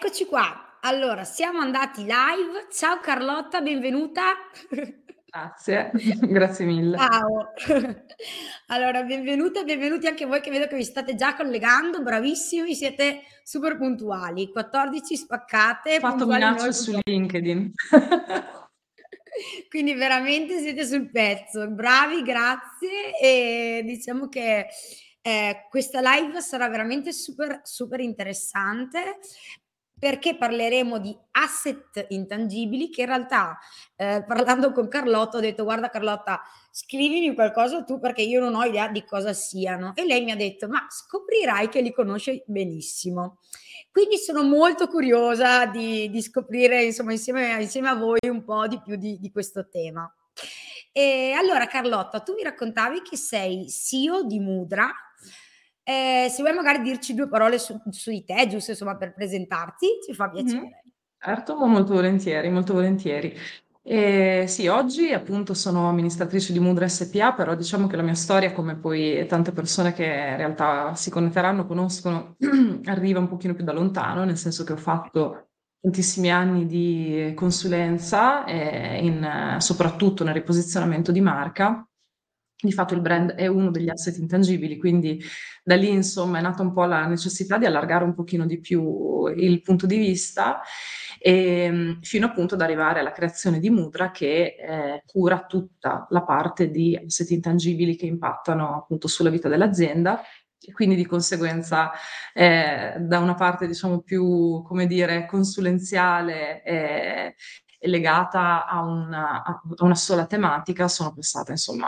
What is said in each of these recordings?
Eccoci qua. Allora, siamo andati live. Ciao Carlotta, benvenuta. Grazie, grazie mille. Ciao. Allora, benvenuta benvenuti anche voi che vedo che vi state già collegando, bravissimi, siete super puntuali. 14 spaccate, Fatto puntuali minacce su puntuali LinkedIn. Quindi veramente siete sul pezzo. Bravi, grazie. E diciamo che, ehm, questa live sarà veramente super, super interessante perché parleremo di asset intangibili che in realtà, ehm, parlando con Carlotta ho detto: "Guarda Carlotta, scrivimi qualcosa tu perché io non ho idea di cosa siano." E lei mi ha detto: "Ma scoprirai che li conosci benissimo." Quindi sono molto curiosa di di scoprire insomma insieme insieme a voi un po' di più di di questo tema. E allora Carlotta, tu mi raccontavi che sei CEO di Mudra. Ehm, se vuoi magari dirci 2 parole su su di te, giusto insomma per presentarti, ci fa Mh-mh. piacere. Certo, ma molto volentieri, molto volentieri. Ehm, sì, oggi appunto sono amministratrice di Mudra SpA, però diciamo che la mia storia, come poi tante persone che in realtà si connetteranno, conoscono, arriva un pochino più da lontano, nel senso che ho fatto tantissimi anni di consulenza, ehm, in soprattutto nel riposizionamento di marca. Di fatto il brand è uno degli asset intangibili, quindi da lì insomma è nata un po' la necessità di allargare un pochino di più il punto di vista, ehm, fino appunto ad arrivare alla creazione di Mudra che, ehm, cura tutta la parte di asset intangibili che impattano appunto sulla vita dell'azienda e quindi di conseguenza, ehm, da una parte diciamo più, come dire, consulenziale, ehm, e legata a una a una sola tematica, sono passata insomma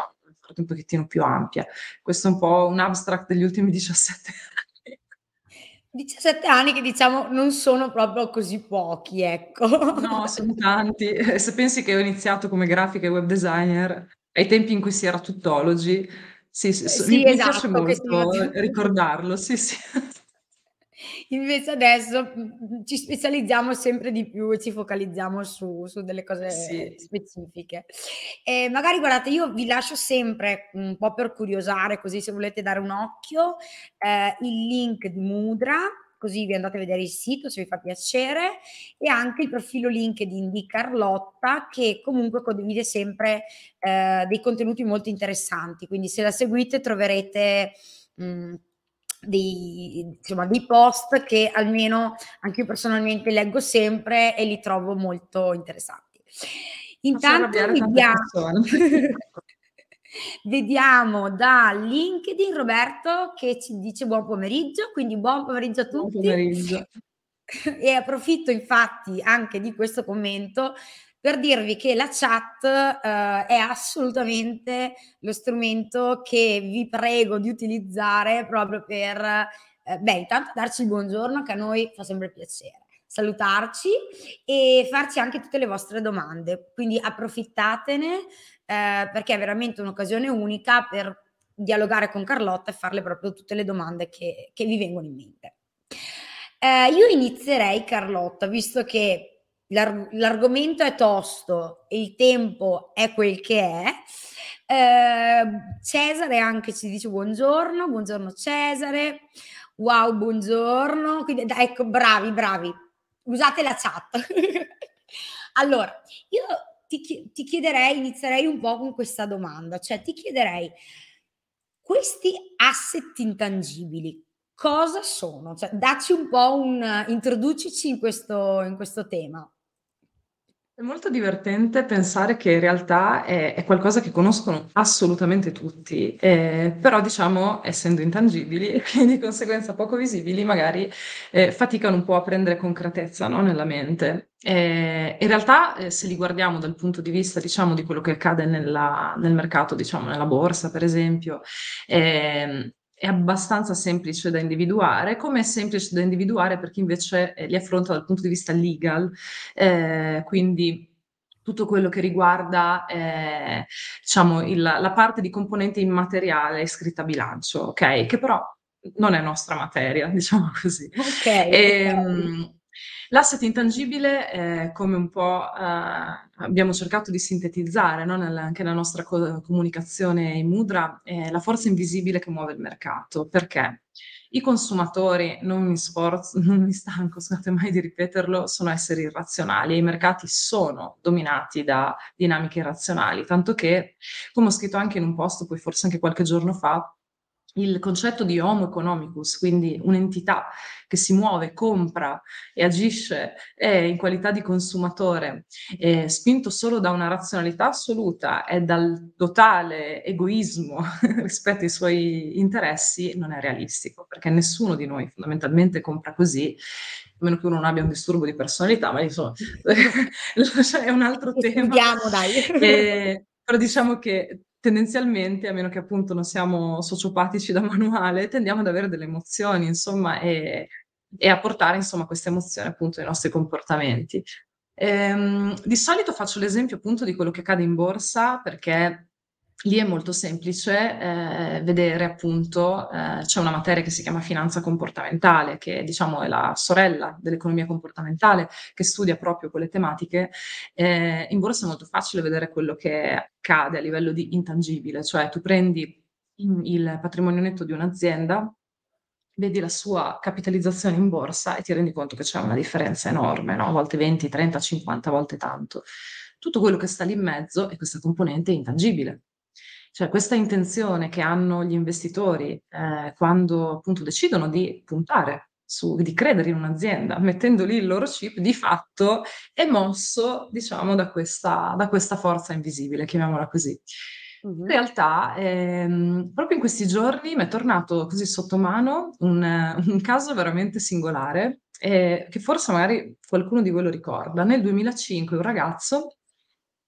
un pochettino più ampia. Questo è un po' un abstract degli ultimi 17 anni. 17 anni che diciamo non sono proprio così pochi, ecco. No, son tanti. E se pensi che ho iniziato come grafica e web designer ai tempi in cui si era Tuttologi, sì, sì, Eh s mi sì, mi piace esatto, molto ricordarlo, sì, sì. Invece adesso, ci specializziamo sempre di più e ci focalizziamo su su delle cose Sì. specifiche. Ehm, magari guardate, io vi lascio sempre, un po' per curiosare, così se volete dare un occhio, ehm, il link di Mudra, così vi andate a vedere il sito se vi fa piacere, e anche il profilo LinkedIn di Carlotta che comunque condivide sempre, ehm, dei contenuti molto interessanti. Quindi se la seguite troverete, mhmm, dei insomma dei post che almeno anch'io personalmente leggo sempre e li trovo molto interessanti. Intanto arrabbiare tante vedia persone. vediamo da LinkedIn Roberto che ci dice buon pomeriggio, quindi buon pomeriggio a Buon tutti. pomeriggio. E approfitto infatti anche di questo commento per dirvi che la chat, uhm, è assolutamente lo strumento che vi prego di utilizzare proprio per, ehm, beh intanto darci il buongiorno che a noi fa sempre piacere, salutarci e farci anche tutte le vostre domande. Quindi approfittatene, ehm, perché è veramente un'occasione unica per dialogare con Carlotta e farle proprio tutte le domande che che vi vengono in mente. Ehm, io inizierei Carlotta, visto che l'ar l'argomento è tosto e il tempo è quel che è. Ehm, Cesare anche ci dice buongiorno, buongiorno Cesare. Wow, buongiorno. Quindi ecco bravi, bravi. Usate la chat. Allora, io ti ti chiederei inizierei un po' con questa domanda, cioè ti chiederei: questi asset intangibili cosa sono? Cioè dacci un po' un introducici in questo in questo tema. È molto divertente pensare che in realtà è è qualcosa che conoscono assolutamente tutti, ehm, però diciamo essendo intangibili e quindi di conseguenza poco visibili, magari, ehm, faticano un po' a prendere concretezza, no, nella mente. Ehm, in realtà, ehm, se li guardiamo dal punto di vista, diciamo, di quello che accade nella nel mercato, diciamo nella borsa per esempio, ehm, è abbastanza semplice da individuare, come è semplice da individuare per chi invece, ehm, li affronta dal punto di vista legal, ehm, quindi tutto quello che riguarda, ehm, diciamo il la parte di componente immateriale iscritta a bilancio, okay, che però non è nostra materia, diciamo così. Okay, okay. L'asset intangibile è come un po' eh, abbiamo cercato di sintetizzare no? Nel, anche nella nostra co- comunicazione in Mudra, è la forza invisibile che muove il mercato. Perché? I consumatori, non mi sforzo, non mi stanco, scusate mai di ripeterlo, sono esseri irrazionali e i mercati sono dominati da dinamiche irrazionali, tanto che, come ho scritto anche in un post, poi forse anche qualche giorno fa, il concetto di homo economicus, quindi un'entità che si muove, compra e agisce eh, in qualità di consumatore, eh, spinto solo da una razionalità assoluta e dal totale egoismo rispetto ai suoi interessi, non è realistico, perché nessuno di noi fondamentalmente compra così, a meno che uno non abbia un disturbo di personalità, ma insomma è un altro tema. Andiamo, dai. Eh, però diciamo che tendenzialmente, a meno che appunto non siamo sociopatici da manuale, tendiamo ad avere delle emozioni, insomma, e, e a portare, insomma, queste emozioni appunto ai nostri comportamenti. Ehm, di solito faccio l'esempio appunto di quello che accade in borsa perché lì è molto semplice eh, vedere appunto, eh, c'è una materia che si chiama finanza comportamentale, che diciamo è la sorella dell'economia comportamentale, che studia proprio quelle tematiche. Eh, in borsa è molto facile vedere quello che accade a livello di intangibile, cioè tu prendi il patrimonio netto di un'azienda, vedi la sua capitalizzazione in borsa e ti rendi conto che c'è una differenza enorme, no? a volte 20, 30, 50 volte tanto. Tutto quello che sta lì in mezzo è questa componente intangibile cioè questa intenzione che hanno gli investitori eh, quando appunto decidono di puntare su, di credere in un'azienda, mettendo lì il loro chip, di fatto è mosso, diciamo, da questa, da questa forza invisibile, chiamiamola così. In realtà, ehm, proprio in questi giorni mi è tornato così sotto mano un, un caso veramente singolare, eh, che forse magari qualcuno di voi lo ricorda. Nel 2005 un ragazzo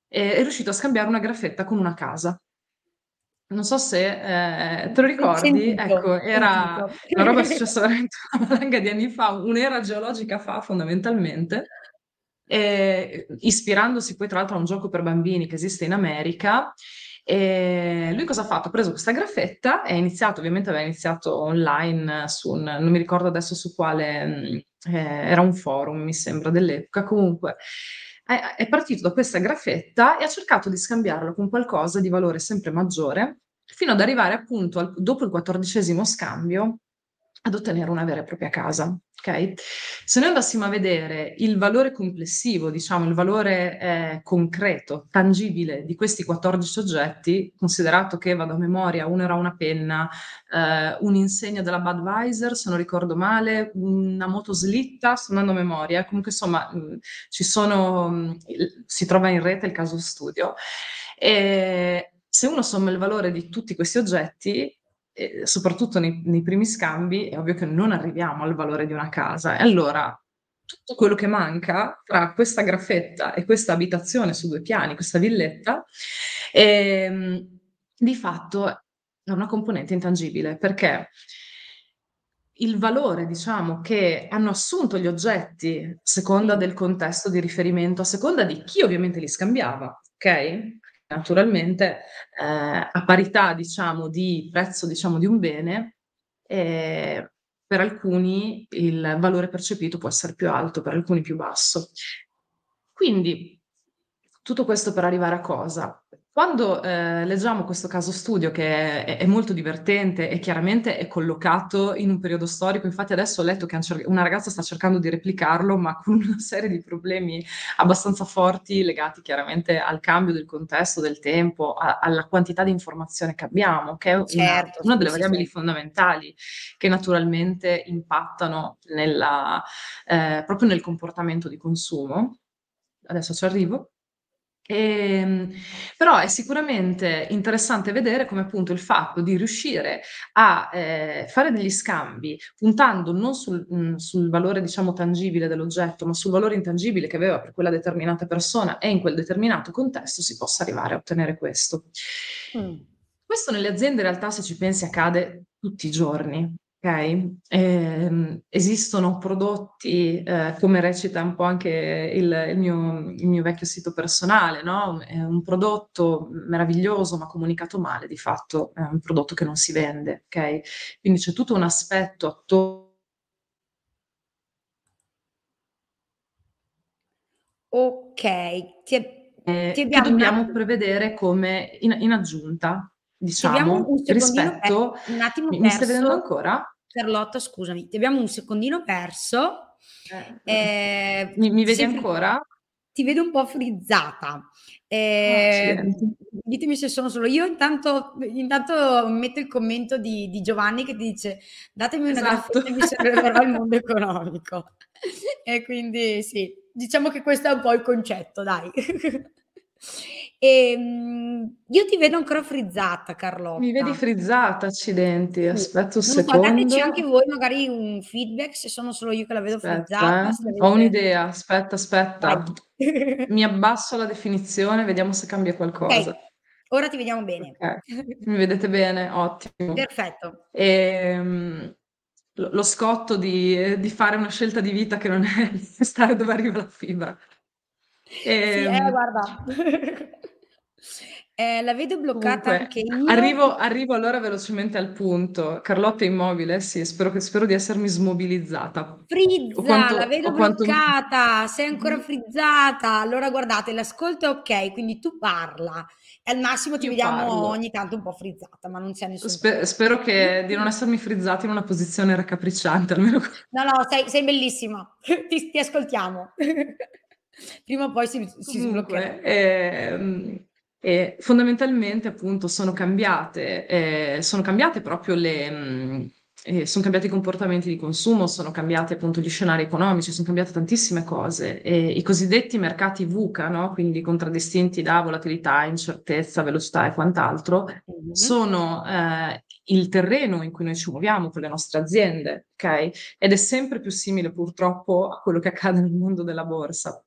eh, è riuscito a scambiare una graffetta con una casa. Non so se eh, te lo ricordi, ecco, era una roba successa veramente una valanga di anni fa, un'era geologica fa fondamentalmente, eh, ispirandosi poi tra l'altro a un gioco per bambini che esiste in America. E lui cosa ha fatto? Ha preso questa graffetta e ha iniziato, ovviamente aveva iniziato online su un, non mi ricordo adesso su quale, eh, era un forum, mi sembra, dell'epoca, comunque è, partito da questa graffetta e ha cercato di scambiarlo con qualcosa di valore sempre maggiore, fino ad arrivare appunto al, dopo il quattordicesimo scambio ad ottenere una vera e propria casa. Okay? Se noi andassimo a vedere il valore complessivo, diciamo il valore eh, concreto, tangibile di questi 14 oggetti, considerato che vado a memoria, uno era una penna, eh, un'insegna della Budweiser, se non ricordo male, una motoslitta, sto andando a memoria, comunque insomma mh, ci sono, mh, si trova in rete il caso studio. E se uno somma il valore di tutti questi oggetti, eh, soprattutto nei, nei, primi scambi, è ovvio che non arriviamo al valore di una casa. E allora tutto quello che manca tra questa graffetta e questa abitazione su due piani, questa villetta, eh, di fatto è una componente intangibile perché il valore, diciamo, che hanno assunto gli oggetti a seconda del contesto di riferimento, a seconda di chi ovviamente li scambiava, ok? Naturalmente eh, a parità diciamo, di prezzo diciamo, di un bene, eh, per alcuni il valore percepito può essere più alto, per alcuni più basso. Quindi tutto questo per arrivare a cosa? Quando eh, leggiamo questo caso studio che è, è, molto divertente e chiaramente è collocato in un periodo storico, infatti adesso ho letto che una ragazza sta cercando di replicarlo, ma con una serie di problemi abbastanza forti legati chiaramente al cambio del contesto, del tempo, a, alla quantità di informazione che abbiamo, che è certo, una, una, delle variabili sì. fondamentali che naturalmente impattano nella, eh, proprio nel comportamento di consumo. Adesso ci arrivo. Ehm, però è sicuramente interessante vedere come appunto il fatto di riuscire a eh, fare degli scambi puntando non sul, mh, mm, sul, valore diciamo tangibile dell'oggetto, ma sul valore intangibile che aveva per quella determinata persona e in quel determinato contesto si possa arrivare a ottenere questo. Mm. Questo nelle aziende in realtà se ci pensi accade tutti i giorni, Ok, ehm, esistono prodotti, eh, come recita un po' anche il, il, mio, il, mio, vecchio sito personale, no? Un prodotto meraviglioso ma comunicato male, di fatto è un prodotto che non si vende, ok? Quindi c'è tutto un aspetto attorno Okay, ti Ehm, ti che abbiamo un dobbiamo prevedere come in in aggiunta, diciamo, un rispetto un attimo mi mi stai vedendo perso. ancora? Carlotta scusami, ti abbiamo un secondino perso. Eh, eh. Ehm, Mi mi vedi ancora? ti vedo un po' frizzata. Ehm, accidenti. ditemi se sono solo io, intanto intanto metto il commento di di Giovanni che ti dice: "Datemi una Esatto. graffetta vi sollederò il mondo economico." E quindi sì, diciamo che questo è un po' il concetto dai. Ehm, io ti vedo ancora frizzata Mi vedi Carlotta. frizzata? Accidenti, aspetta un non so, dateci anche secondo. voi magari un feedback se sono solo io che la vedo Aspetta, frizzata, eh. la Ho un'idea. Aspetta, aspetta. Mi abbasso la definizione, vediamo se cambia Okay, qualcosa. ora ti vediamo bene. Okay. Mi vedete bene? Ottimo. Perfetto. Ehm, lo scotto di di fare una scelta di vita che non è stare dove arriva la fibra. Sì, eh Ehm guarda. Ehm, la vedo bloccata Comunque, anche io. arrivo arrivo allora velocemente al punto. Carlotta è immobile? Sì, spero che spero di essermi smobilizzata. Frizza, la quanto vedo o quanto bloccata, sei ancora mh-mh. frizzata. Allora guardate, l'ascolto è okay, quindi tu parla al massimo ti Io vediamo parlo. ogni tanto un po' frizzata, ma non c'è nessun Spe problema. spero che di non essermi frizzata in una posizione raccapricciante, almeno No, no, sei sei bellissima. Ti ti ascoltiamo. Prima o poi si si sbloccherà. Comunque, ehm, e fondamentalmente appunto sono cambiate ehm, sono cambiate proprio le mhmm, ehm, son cambiati i comportamenti di consumo, sono cambiati appunto gli scenari economici, son cambiate tantissime cose e i cosiddetti mercati VUCA, no, quindi contraddistinti da volatilità, incertezza, velocità e quant'altro, Mh-mh. sono, ehm, il terreno in cui noi ci muoviamo con le nostre aziende, okay, ed è sempre più simile purtroppo a quello che accade nel mondo della borsa.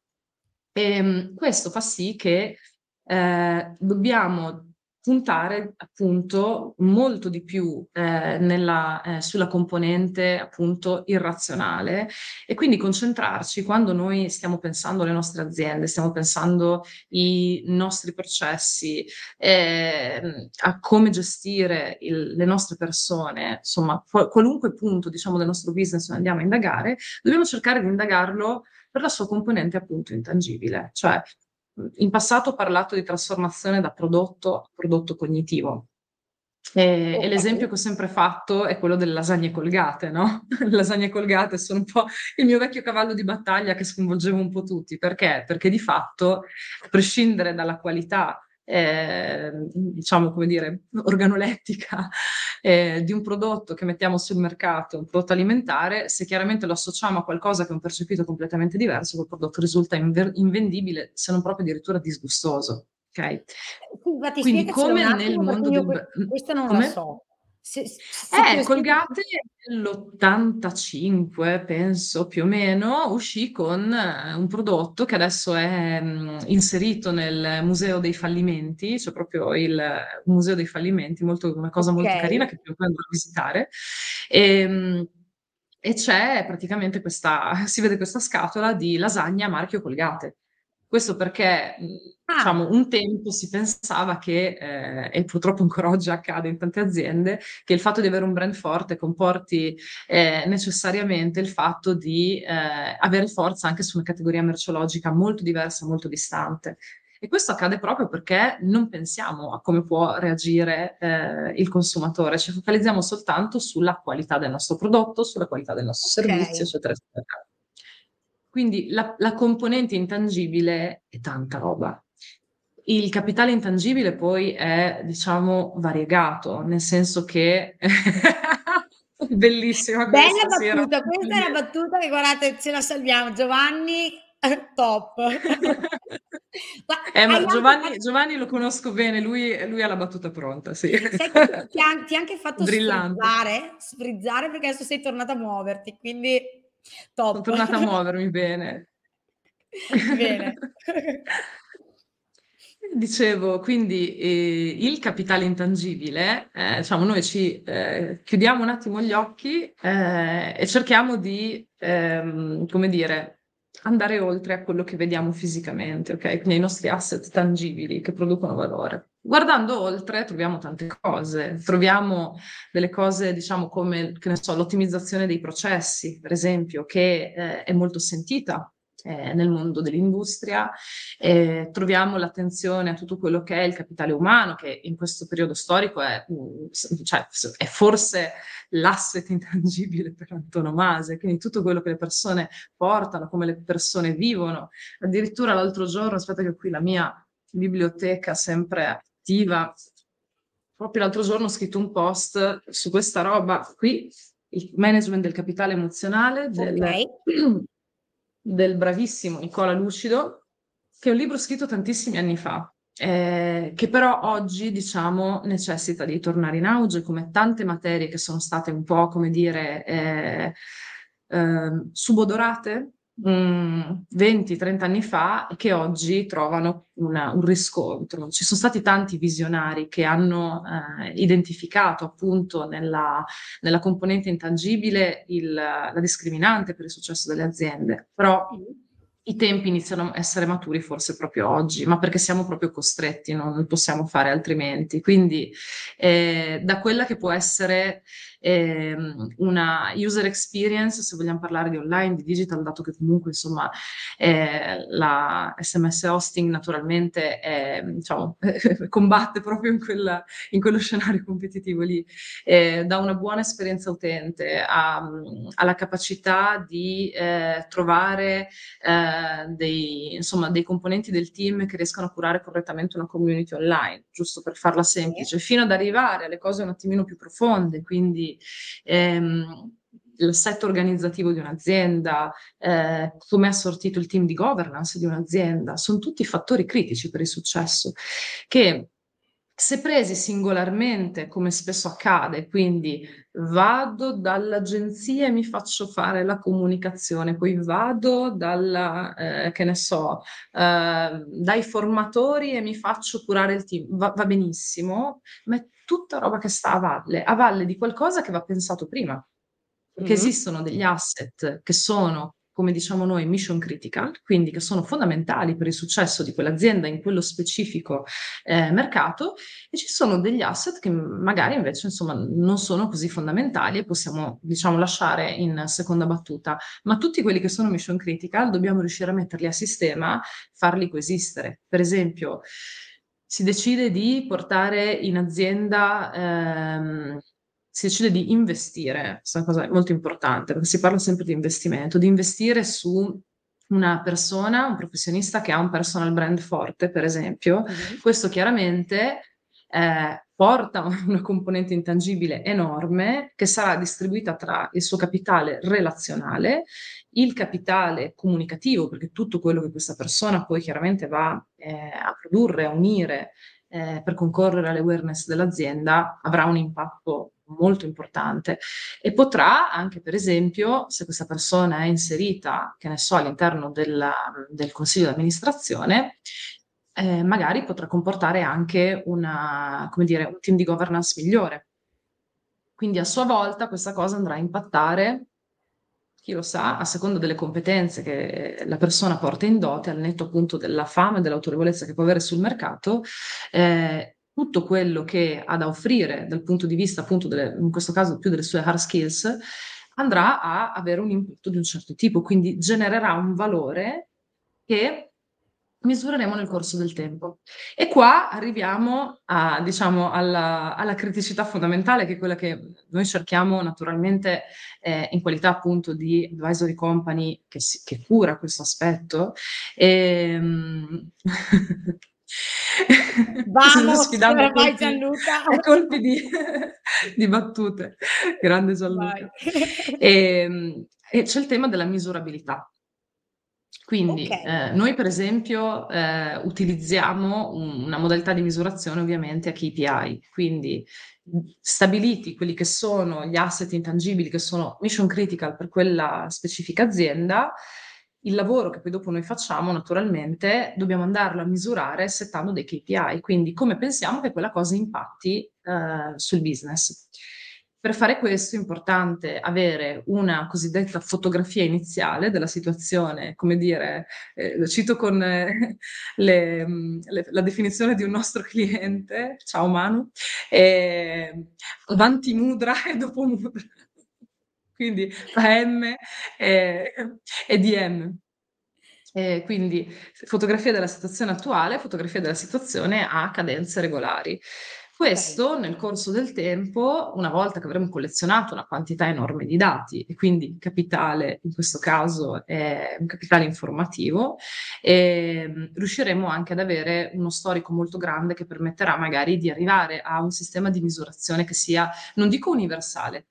Ehm, questo fa sì che, ehm, dobbiamo puntare appunto molto di più, ehm, nella ehm, sulla componente appunto irrazionale e quindi concentrarci quando noi stiamo pensando alle nostre aziende, stiamo pensando i nostri processi, ehm, a come gestire il le nostre persone, insomma qua qualunque punto diciamo del nostro business noi andiamo a indagare, dobbiamo cercare di indagarlo per la sua componente appunto intangibile. Cioè, in passato ho parlato di trasformazione da prodotto a prodotto cognitivo. Ehm, e l'esempio che ho sempre fatto è quello delle lasagne colgate, no, le lasagne colgate sono un po' il mio vecchio cavallo di battaglia che sconvolgeva un po' tutti. Perché? Perché di fatto, a prescindere dalla qualità, ehm, diciamo come dire, organolettica, ehm, di un prodotto che mettiamo sul mercato, un prodotto alimentare, se chiaramente lo associamo a qualcosa che è un percepito completamente diverso, quel prodotto risulta inver invendibile, se non proprio addirittura disgustoso, infatti Quindi come nel mondo del que b mh, questa non come? so. Se se Eh, Colgate nell'85 penso più o meno, uscì con un prodotto che adesso è, mhmm, inserito nel museo dei fallimenti, c'è proprio il museo dei fallimenti, molto una cosa molto carina Okay. che prima andrò a visitare. Ehm, e c'è praticamente questa si vede questa scatola di lasagna marchio Colgate. Questo perché, mhmm, Ah. diciamo un tempo si pensava che, ehm, e purtroppo ancora oggi accade in tante aziende, che il fatto di avere un brand forte comporti, ehm, necessariamente il fatto di, ehm, avere forza anche su una categoria merceologica molto diversa, molto distante. E questo accade proprio perché non pensiamo a come può reagire, ehm, il consumatore, ci focalizziamo soltanto sulla qualità del nostro prodotto, sulla qualità del nostro servizio, Okay. eccetera, eccetera. Quindi la la componente intangibile è tanta roba. Il capitale intangibile poi è, diciamo, variegato, nel senso che bellissima Bella battuta, questa è una battuta che guardate ce la salviamo. Giovanni top. Eh, ma Giovanni fatto Giovanni lo conosco bene, lui lui ha la battuta pronta, sì. Sai ti ha anche fatto sfrizzare? Sfrizzare perché adesso sei tornata a muoverti, quindi Top. tornata a muovermi, bene. Bene. Dicevo, quindi, ehm, il capitale intangibile, ehm, diciamo noi ci, ehm, chiudiamo un attimo gli occhi, ehm, e cerchiamo di, ehm, come dire, andare oltre a quello che vediamo fisicamente, okay, quindi ai nostri asset tangibili che producono valore. Guardando oltre troviamo tante cose, troviamo delle cose diciamo come, che ne so, l'ottimizzazione dei processi, per esempio, che, ehm, è molto sentita eh, nel mondo dell'industria, eh, troviamo l'attenzione a tutto quello che è il capitale umano, che in questo periodo storico è, cioè, è forse l'asset intangibile per antonomasia, quindi tutto quello che le persone portano, come le persone vivono. Addirittura l'altro giorno, aspetta che qui la mia biblioteca sempre attiva, proprio l'altro giorno ho scritto un post su questa roba qui, il management del capitale emozionale del, okay. del bravissimo Nicola Lucido, che è un libro scritto tantissimi anni fa, eh, che però oggi, diciamo, necessita di tornare in auge, come tante materie che sono state un po', come dire, eh, eh, subodorate 20-30 anni fa che oggi trovano una, un riscontro. Ci sono stati tanti visionari che hanno eh, identificato appunto nella, nella componente intangibile il, la discriminante per il successo delle aziende, però i tempi iniziano a essere maturi forse proprio oggi, ma perché siamo proprio costretti, non possiamo fare altrimenti. Quindi eh, da quella che può essere eh, una user experience, se vogliamo parlare di online, di digital, dato che comunque insomma eh, la SMS hosting naturalmente è, diciamo, combatte proprio in, quella, in, quello scenario competitivo lì, eh, da una buona esperienza utente a, alla capacità di eh, trovare eh, dei, insomma, dei componenti del team che riescano a curare correttamente una community online, giusto per farla semplice, fino ad arrivare alle cose un attimino più profonde, quindi ehm, l'assetto organizzativo di un'azienda, eh, come è assortito il team di governance di un'azienda, sono tutti fattori critici per il successo che se presi singolarmente, come spesso accade, quindi vado dall'agenzia e mi faccio fare la comunicazione, poi vado dalla, eh, che ne so, eh, dai formatori e mi faccio curare il team, va, va benissimo, ma è tutta roba che sta a valle, a valle di qualcosa che va pensato prima. Perché mm-hmm. esistono degli asset che sono, come diciamo noi, mission critical, quindi che sono fondamentali per il successo di quell'azienda in quello specifico eh, mercato, e ci sono degli asset che magari invece insomma non sono così fondamentali e possiamo diciamo lasciare in seconda battuta. Ma tutti quelli che sono mission critical dobbiamo riuscire a metterli a sistema, farli coesistere. Per esempio, si decide di portare in azienda, ehm, si decide di investire, questa cosa è molto importante perché si parla sempre di investimento, di investire su una persona, un professionista che ha un personal brand forte, per esempio, mm-hmm. questo chiaramente eh, porta una componente intangibile enorme che sarà distribuita tra il suo capitale relazionale, il capitale comunicativo, perché tutto quello che questa persona poi chiaramente va eh, a produrre, a unire eh, per concorrere all'awareness dell'azienda, avrà un impatto molto importante e potrà anche, per esempio, se questa persona è inserita, che ne so, all'interno della, del consiglio di amministrazione, eh, magari potrà comportare anche una, come dire, un team di governance migliore. Quindi a sua volta questa cosa andrà a impattare, chi lo sa, a seconda delle competenze che la persona porta in dote, al netto appunto della fama e dell'autorevolezza che può avere sul mercato, eh, tutto quello che ha da offrire dal punto di vista appunto, delle, in questo caso più delle sue hard skills, andrà a avere un impatto di un certo tipo, quindi genererà un valore che misureremo nel corso del tempo. E qua arriviamo a, diciamo, alla, alla, criticità fondamentale, che è quella che noi cerchiamo naturalmente eh, in qualità appunto di advisory company che, si, che cura questo aspetto. E, ehm, Vamos, sfidando vai Gianluca. A colpi di, di battute. Grande Gianluca. E, ehm, e c'è il tema della misurabilità. Quindi okay. eh, noi per esempio eh, utilizziamo una modalità di misurazione ovviamente a KPI, quindi stabiliti quelli che sono gli asset intangibili che sono mission critical per quella specifica azienda, il lavoro che poi dopo noi facciamo naturalmente dobbiamo andarlo a misurare settando dei KPI, quindi come pensiamo che quella cosa impatti eh, sul business. Per fare questo è importante avere una cosiddetta fotografia iniziale della situazione, come dire, eh, lo cito con eh, le, le, la definizione di un nostro cliente, ciao Manu, eh, avanti mudra e dopo mudra, quindi AM e, e DM. E quindi fotografia della situazione attuale, fotografia della situazione a cadenze regolari. Questo nel corso del tempo, una volta che avremo collezionato una quantità enorme di dati e quindi capitale, in questo caso è un capitale informativo, eh, riusciremo anche ad avere uno storico molto grande che permetterà magari di arrivare a un sistema di misurazione che sia, non dico universale,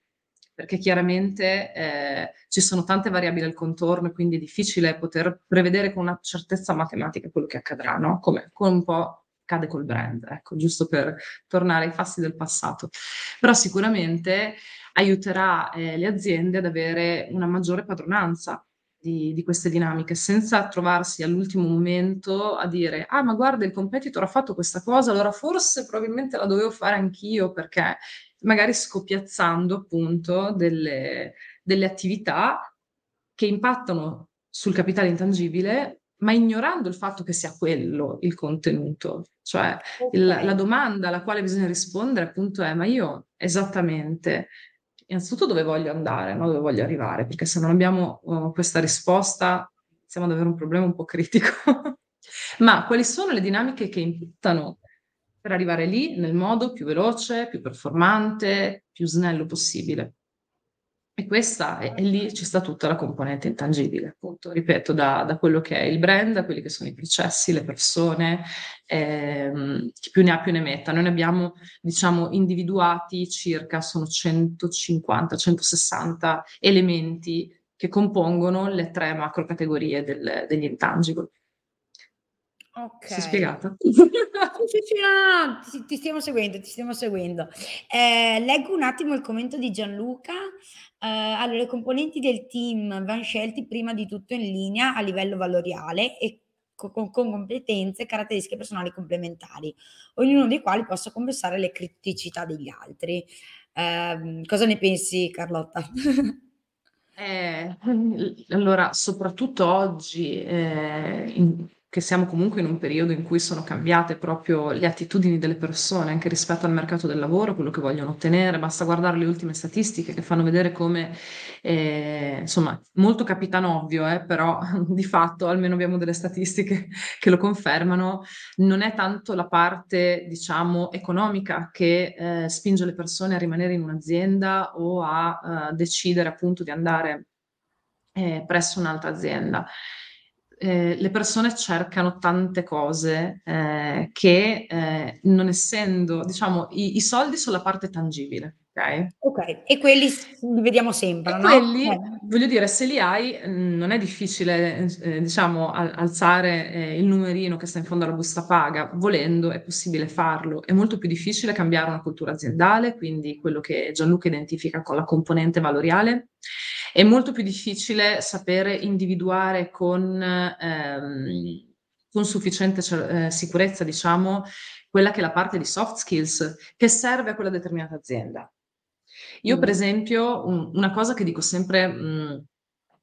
perché chiaramente eh, ci sono tante variabili al contorno e quindi è difficile poter prevedere con una certezza matematica quello che accadrà, no? Come, come un po' cade col brand, ecco, giusto per tornare ai fasti del passato. Però sicuramente aiuterà eh, le aziende ad avere una maggiore padronanza di, di, queste dinamiche, senza trovarsi all'ultimo momento a dire, ah ma guarda il competitor ha fatto questa cosa, allora forse probabilmente la dovevo fare anch'io, perché magari scopiazzando appunto delle, delle attività che impattano sul capitale intangibile ma ignorando il fatto che sia quello il contenuto. Cioè okay. il, la domanda alla quale bisogna rispondere appunto è ma io esattamente, innanzitutto dove voglio andare, no? dove voglio arrivare, perché se non abbiamo uh, questa risposta iniziamo ad avere un problema un po' critico. ma quali sono le dinamiche che impattano per arrivare lì nel modo più veloce, più performante, più snello possibile? E questa, e lì ci sta tutta la componente intangibile, appunto, ripeto, da, da, quello che è il brand, a quelli che sono i processi, le persone, ehm, chi più ne ha più ne metta. Noi ne abbiamo, diciamo, individuati circa, sono 150, 160 elementi che compongono le tre macro categorie del, degli intangible. Ok. Si è spiegata? Sì, sì, sì, no, ti, ti stiamo seguendo, ti stiamo seguendo. Eh, leggo un attimo il commento di Gianluca. Eh, allora, i componenti del team vanno scelti prima di tutto in linea a livello valoriale e con, con competenze e caratteristiche personali complementari, ognuno dei quali possa compensare le criticità degli altri. Eh, cosa ne pensi, Carlotta? Eh, allora, soprattutto oggi, eh, in, che siamo comunque in un periodo in cui sono cambiate proprio le attitudini delle persone anche rispetto al mercato del lavoro, quello che vogliono ottenere. Basta guardare le ultime statistiche che fanno vedere come, eh, insomma, molto capitano ovvio, eh, però di fatto almeno abbiamo delle statistiche che lo confermano. Non è tanto la parte, diciamo, economica che eh, spinge le persone a rimanere in un'azienda o a uh, decidere appunto di andare eh, presso un'altra azienda eh, le persone cercano tante cose eh, che eh, non essendo, diciamo, i, i, soldi sono la parte tangibile. Ok, okay. e quelli li vediamo sempre, e no? Quelli, eh. voglio dire, se li hai, mm, non è difficile, eh, diciamo, alzare eh, il numerino che sta in fondo alla busta paga. Volendo è possibile farlo. È molto più difficile cambiare una cultura aziendale, quindi quello che Gianluca identifica con la componente valoriale. È molto più difficile sapere individuare con, ehm, con sufficiente eh, sicurezza, diciamo, quella che è la parte di soft skills che serve a quella determinata azienda. Io, per mm. esempio, un, una cosa che dico sempre mh, mm,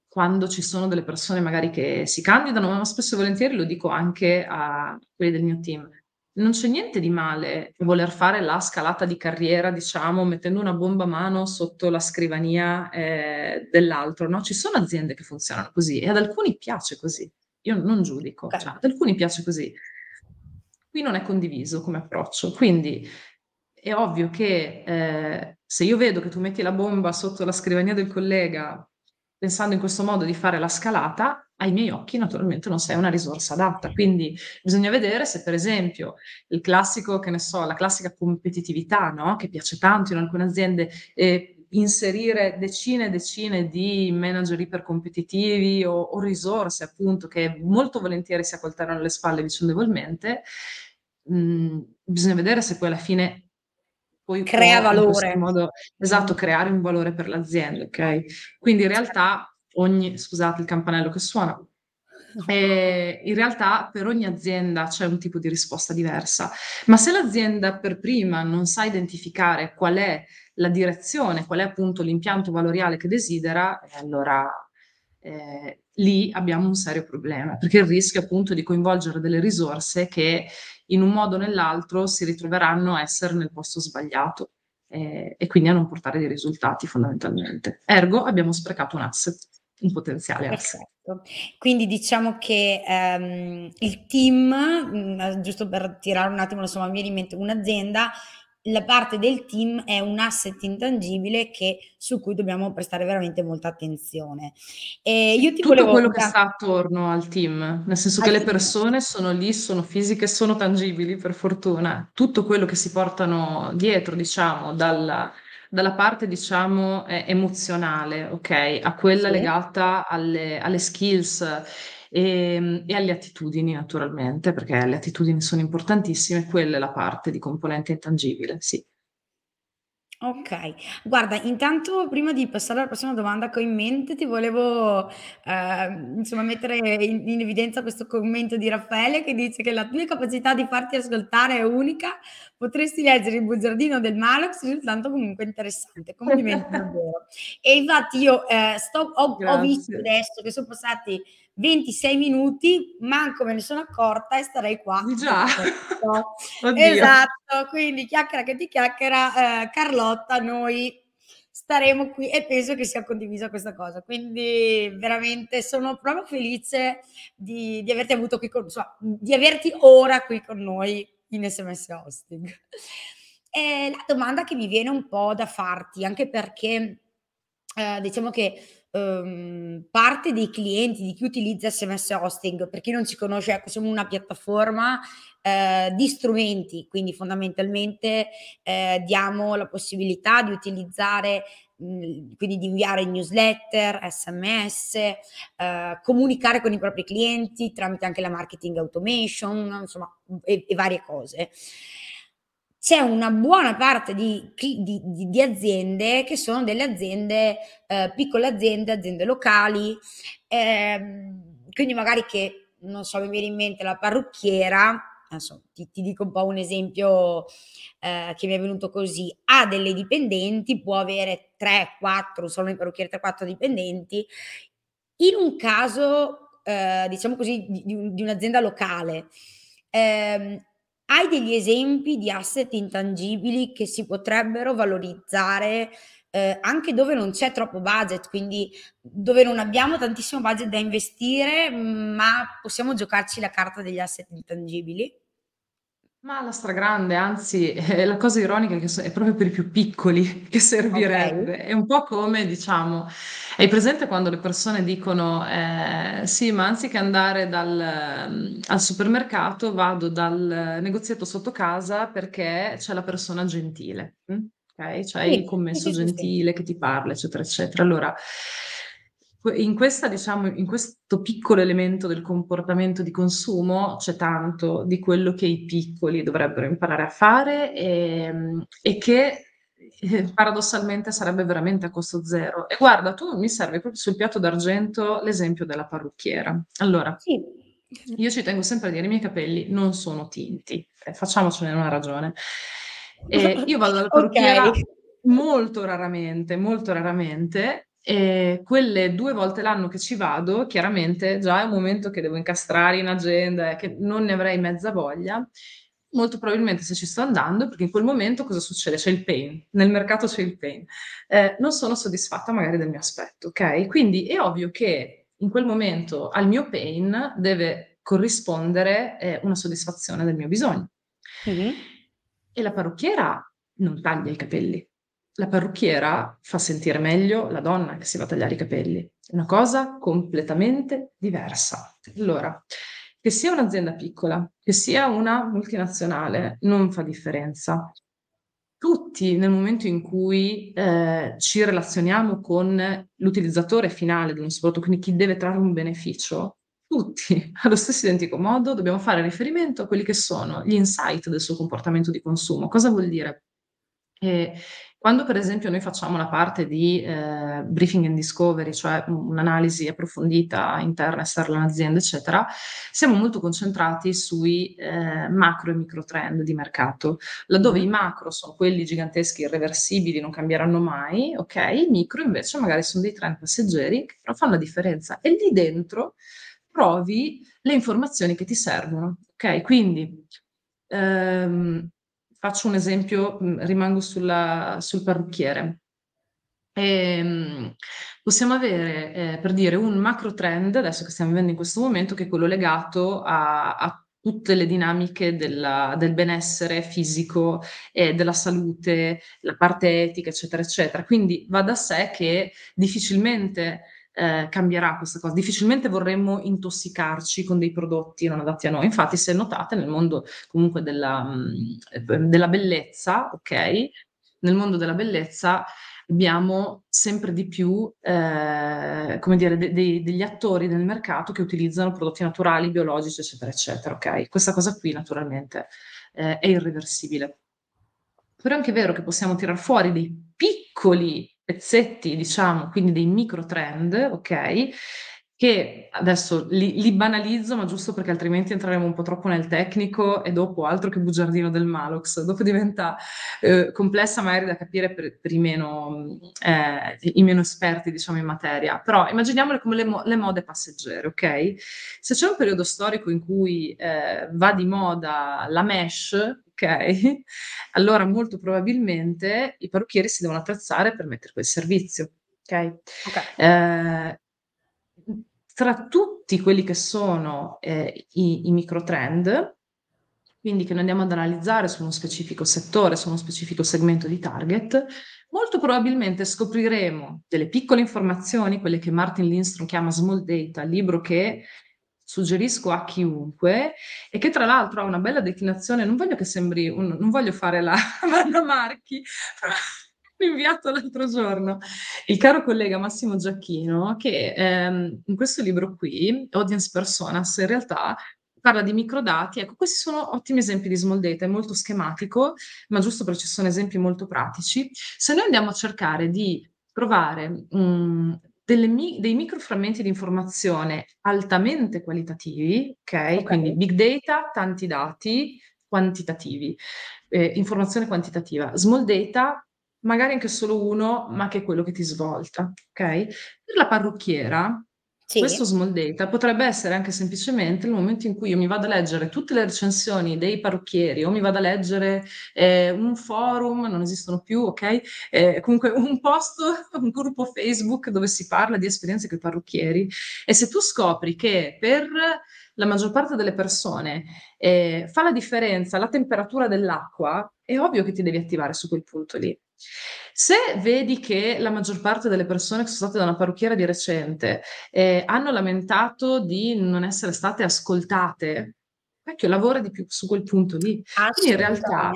quando ci sono delle persone magari che si candidano, ma spesso e volentieri lo dico anche a quelli del mio team, non c'è niente di male voler fare la scalata di carriera, diciamo, mettendo una bomba a mano sotto la scrivania eh, dell'altro, no? Ci sono aziende che funzionano così e ad alcuni piace così. Io non giudico, okay. cioè, ad alcuni piace così. Qui non è condiviso come approccio, quindi è ovvio che eh, se io vedo che tu metti la bomba sotto la scrivania del collega pensando in questo modo di fare la scalata, ai miei occhi naturalmente non sei una risorsa adatta. Quindi bisogna vedere se, per esempio, il classico, che ne so, la classica competitività, no? che piace tanto in alcune aziende, eh, inserire decine e decine di manager ipercompetitivi o, o risorse, appunto, che molto volentieri si accolteranno alle spalle vicendevolmente, mh, mm, bisogna vedere se poi alla fine poi crea valore. Modo, esatto, creare un valore per l'azienda, ok? Quindi in realtà ogni, scusate il campanello che suona, e in realtà per ogni azienda c'è un tipo di risposta diversa, ma se l'azienda per prima non sa identificare qual è la direzione, qual è appunto l'impianto valoriale che desidera, eh, allora eh, lì abbiamo un serio problema, perché il rischio appunto di coinvolgere delle risorse che in un modo o nell'altro si ritroveranno a essere nel posto sbagliato eh, e quindi a non portare dei risultati fondamentalmente. Ergo abbiamo sprecato un asset. Un potenziale asset. Quindi diciamo che ehm, il team, mh, giusto per tirare un attimo la somma, mi viene in mente un'azienda la parte del team è un asset intangibile che, su cui dobbiamo prestare veramente molta attenzione. E io ti Tutto volevo... quello che sta attorno al team, nel senso che le persone sono lì, sono fisiche, sono tangibili per fortuna. Tutto quello che si portano dietro, diciamo, dalla, dalla parte, diciamo, emozionale, ok, a quella sì. legata alle, alle skills e, ehm, e alle attitudini naturalmente, perché le attitudini sono importantissime, quella è la parte di componente intangibile, sì. Ok, guarda, intanto prima di passare alla prossima domanda che ho in mente, ti volevo eh, insomma mettere in, in, evidenza questo commento di Raffaele che dice che la tua capacità di farti ascoltare è unica, potresti leggere il bugiardino del Malox risultando comunque interessante. Complimenti davvero. E infatti io eh, sto, ho, ho visto adesso che sono passati 26 minuti, manco me ne sono accorta e starei qua. Già. esatto, quindi chiacchiera che ti chiacchiera, eh, Carlotta, noi staremo qui e penso che sia condivisa questa cosa. Quindi veramente sono proprio felice di, di averti avuto qui con, insomma, di averti ora qui con noi in SMS Hosting. E la domanda che mi viene un po' da farti, anche perché eh, diciamo che Uhm, parte dei clienti, di chi utilizza SMS Hosting, per chi non ci conosce, ecco, siamo una piattaforma eh, di strumenti, quindi fondamentalmente eh, diamo la possibilità di utilizzare quindi di inviare newsletter, sms, eh, comunicare con i propri clienti tramite anche la marketing automation, insomma, e, e varie cose c'è una buona parte di, di, di, di, aziende che sono delle aziende, eh, piccole aziende, aziende locali, ehm, quindi magari che, non so, mi viene in mente la parrucchiera, adesso ti, ti dico un po' un esempio eh, che mi è venuto così, ha delle dipendenti, può avere 3, 4, solo in parrucchiere 3, 4 dipendenti, in un caso, eh, diciamo così, di, un'azienda locale, ehm, hai degli esempi di asset intangibili che si potrebbero valorizzare eh, anche dove non c'è troppo budget, quindi dove non abbiamo tantissimo budget da investire, ma possiamo giocarci la carta degli asset intangibili? Ma la stragrande, anzi, eh, la cosa ironica è che so- è proprio per i più piccoli che servirebbe. È un po' come, diciamo, hai presente quando le persone dicono, eh, sì, ma anziché andare dal, mm, al supermercato, vado dal negozietto sotto casa perché c'è la persona gentile, mm? ok? C'è il commesso sì, sì, sì. gentile che ti parla, eccetera, eccetera. Allora, in, questa, diciamo, in questo piccolo elemento del comportamento di consumo c'è tanto di quello che i piccoli dovrebbero imparare a fare e, ehm, e che eh, paradossalmente sarebbe veramente a costo zero. E guarda, tu mi serve proprio sul piatto d'argento l'esempio della parrucchiera. Allora, sì. io ci tengo sempre a dire, i miei capelli non sono tinti, eh, facciamocene una ragione. E io vado dalla parrucchiera okay. molto raramente, molto raramente, e quelle due volte l'anno che ci vado, chiaramente già è un momento che devo incastrare in agenda e che non ne avrei mezza voglia. Molto probabilmente se ci sto andando, perché in quel momento cosa succede? C'è il pain, nel mercato c'è il pain. Eh, non sono soddisfatta magari del mio aspetto, ok? Quindi è ovvio che in quel momento al mio pain deve corrispondere eh, una soddisfazione del mio bisogno. Mm-hmm. E la parrucchiera non taglia i capelli, la parrucchiera fa sentire meglio la donna che si va a tagliare i capelli. È una cosa completamente diversa. Allora, che sia un'azienda piccola, che sia una multinazionale, non fa differenza. Tutti nel momento in cui eh, ci relazioniamo con l'utilizzatore finale di uno prodotto, quindi chi deve trarre un beneficio, tutti allo stesso identico modo dobbiamo fare riferimento a quelli che sono gli insight del suo comportamento di consumo. Cosa vuol dire? Eh, quando per esempio noi facciamo la parte di eh, briefing and discovery, cioè un'analisi approfondita interna, esterna all'azienda, eccetera, siamo molto concentrati sui eh, macro e micro trend di mercato, laddove mm. i macro sono quelli giganteschi, irreversibili, non cambieranno mai, ok? I micro invece magari sono dei trend passeggeri che però fanno la differenza e lì dentro trovi le informazioni che ti servono, ok? Quindi ehm, Faccio un esempio, rimango sulla, sul parrucchiere. Ehm, possiamo avere, eh, per dire, un macro trend, adesso che stiamo vivendo in questo momento, che è quello legato a, a tutte le dinamiche della, del benessere fisico e della salute, la parte etica, eccetera, eccetera. Quindi va da sé che difficilmente eh, cambierà questa cosa. Difficilmente vorremmo intossicarci con dei prodotti non adatti a noi. Infatti, se notate, nel mondo comunque della, mm, della bellezza, ok? Nel mondo della bellezza abbiamo sempre di più, eh, come dire, de- de- degli attori nel mercato che utilizzano prodotti naturali, biologici, eccetera, eccetera, ok? Questa cosa qui, naturalmente, eh, è irreversibile. Però è anche vero che possiamo tirar fuori dei piccoli pezzetti, diciamo, quindi dei micro trend, ok? Che adesso li, li, banalizzo, ma giusto perché altrimenti entreremo un po' troppo nel tecnico e dopo altro che bugiardino del Malox, dopo diventa eh, complessa magari da capire per, per i, meno, eh, i, meno, esperti, diciamo, in materia. Però immaginiamole come le, le mode passeggere, ok? Se c'è un periodo storico in cui eh, va di moda la mesh, ok? Allora molto probabilmente i parrucchieri si devono attrezzare per mettere quel servizio, ok? okay. Eh, tra tutti quelli che sono eh, i, i microtrend, quindi che noi andiamo ad analizzare su uno specifico settore, su uno specifico segmento di target, molto probabilmente scopriremo delle piccole informazioni, quelle che Martin Lindstrom chiama small data, libro che suggerisco a chiunque e che tra l'altro ha una bella declinazione, non voglio che sembri, un, non voglio fare la Vanna Marchi, inviato l'altro giorno il caro collega Massimo Giacchino che ehm, in questo libro qui, Audience Personas, in realtà parla di microdati. Ecco, questi sono ottimi esempi di small data, è molto schematico, ma giusto perché ci sono esempi molto pratici. Se noi andiamo a cercare di trovare mh, mi- dei microframmenti di informazione altamente qualitativi, ok? Ok. Quindi big data, tanti dati quantitativi, eh, informazione quantitativa. Small data, magari anche solo uno, ma che è quello che ti svolta, ok? Per la parrucchiera. Questo small data potrebbe essere anche semplicemente il momento in cui io mi vado a leggere tutte le recensioni dei parrucchieri o mi vado a leggere eh, un forum, non esistono più, ok? Eh, comunque un post, un gruppo Facebook dove si parla di esperienze con i parrucchieri e se tu scopri che per la maggior parte delle persone eh, fa la differenza la temperatura dell'acqua, è ovvio che ti devi attivare su quel punto lì. Se vedi che la maggior parte delle persone che sono state da una parrucchiera di recente eh, hanno lamentato di non essere state ascoltate, vecchio lavora di più su quel punto lì. Quindi in realtà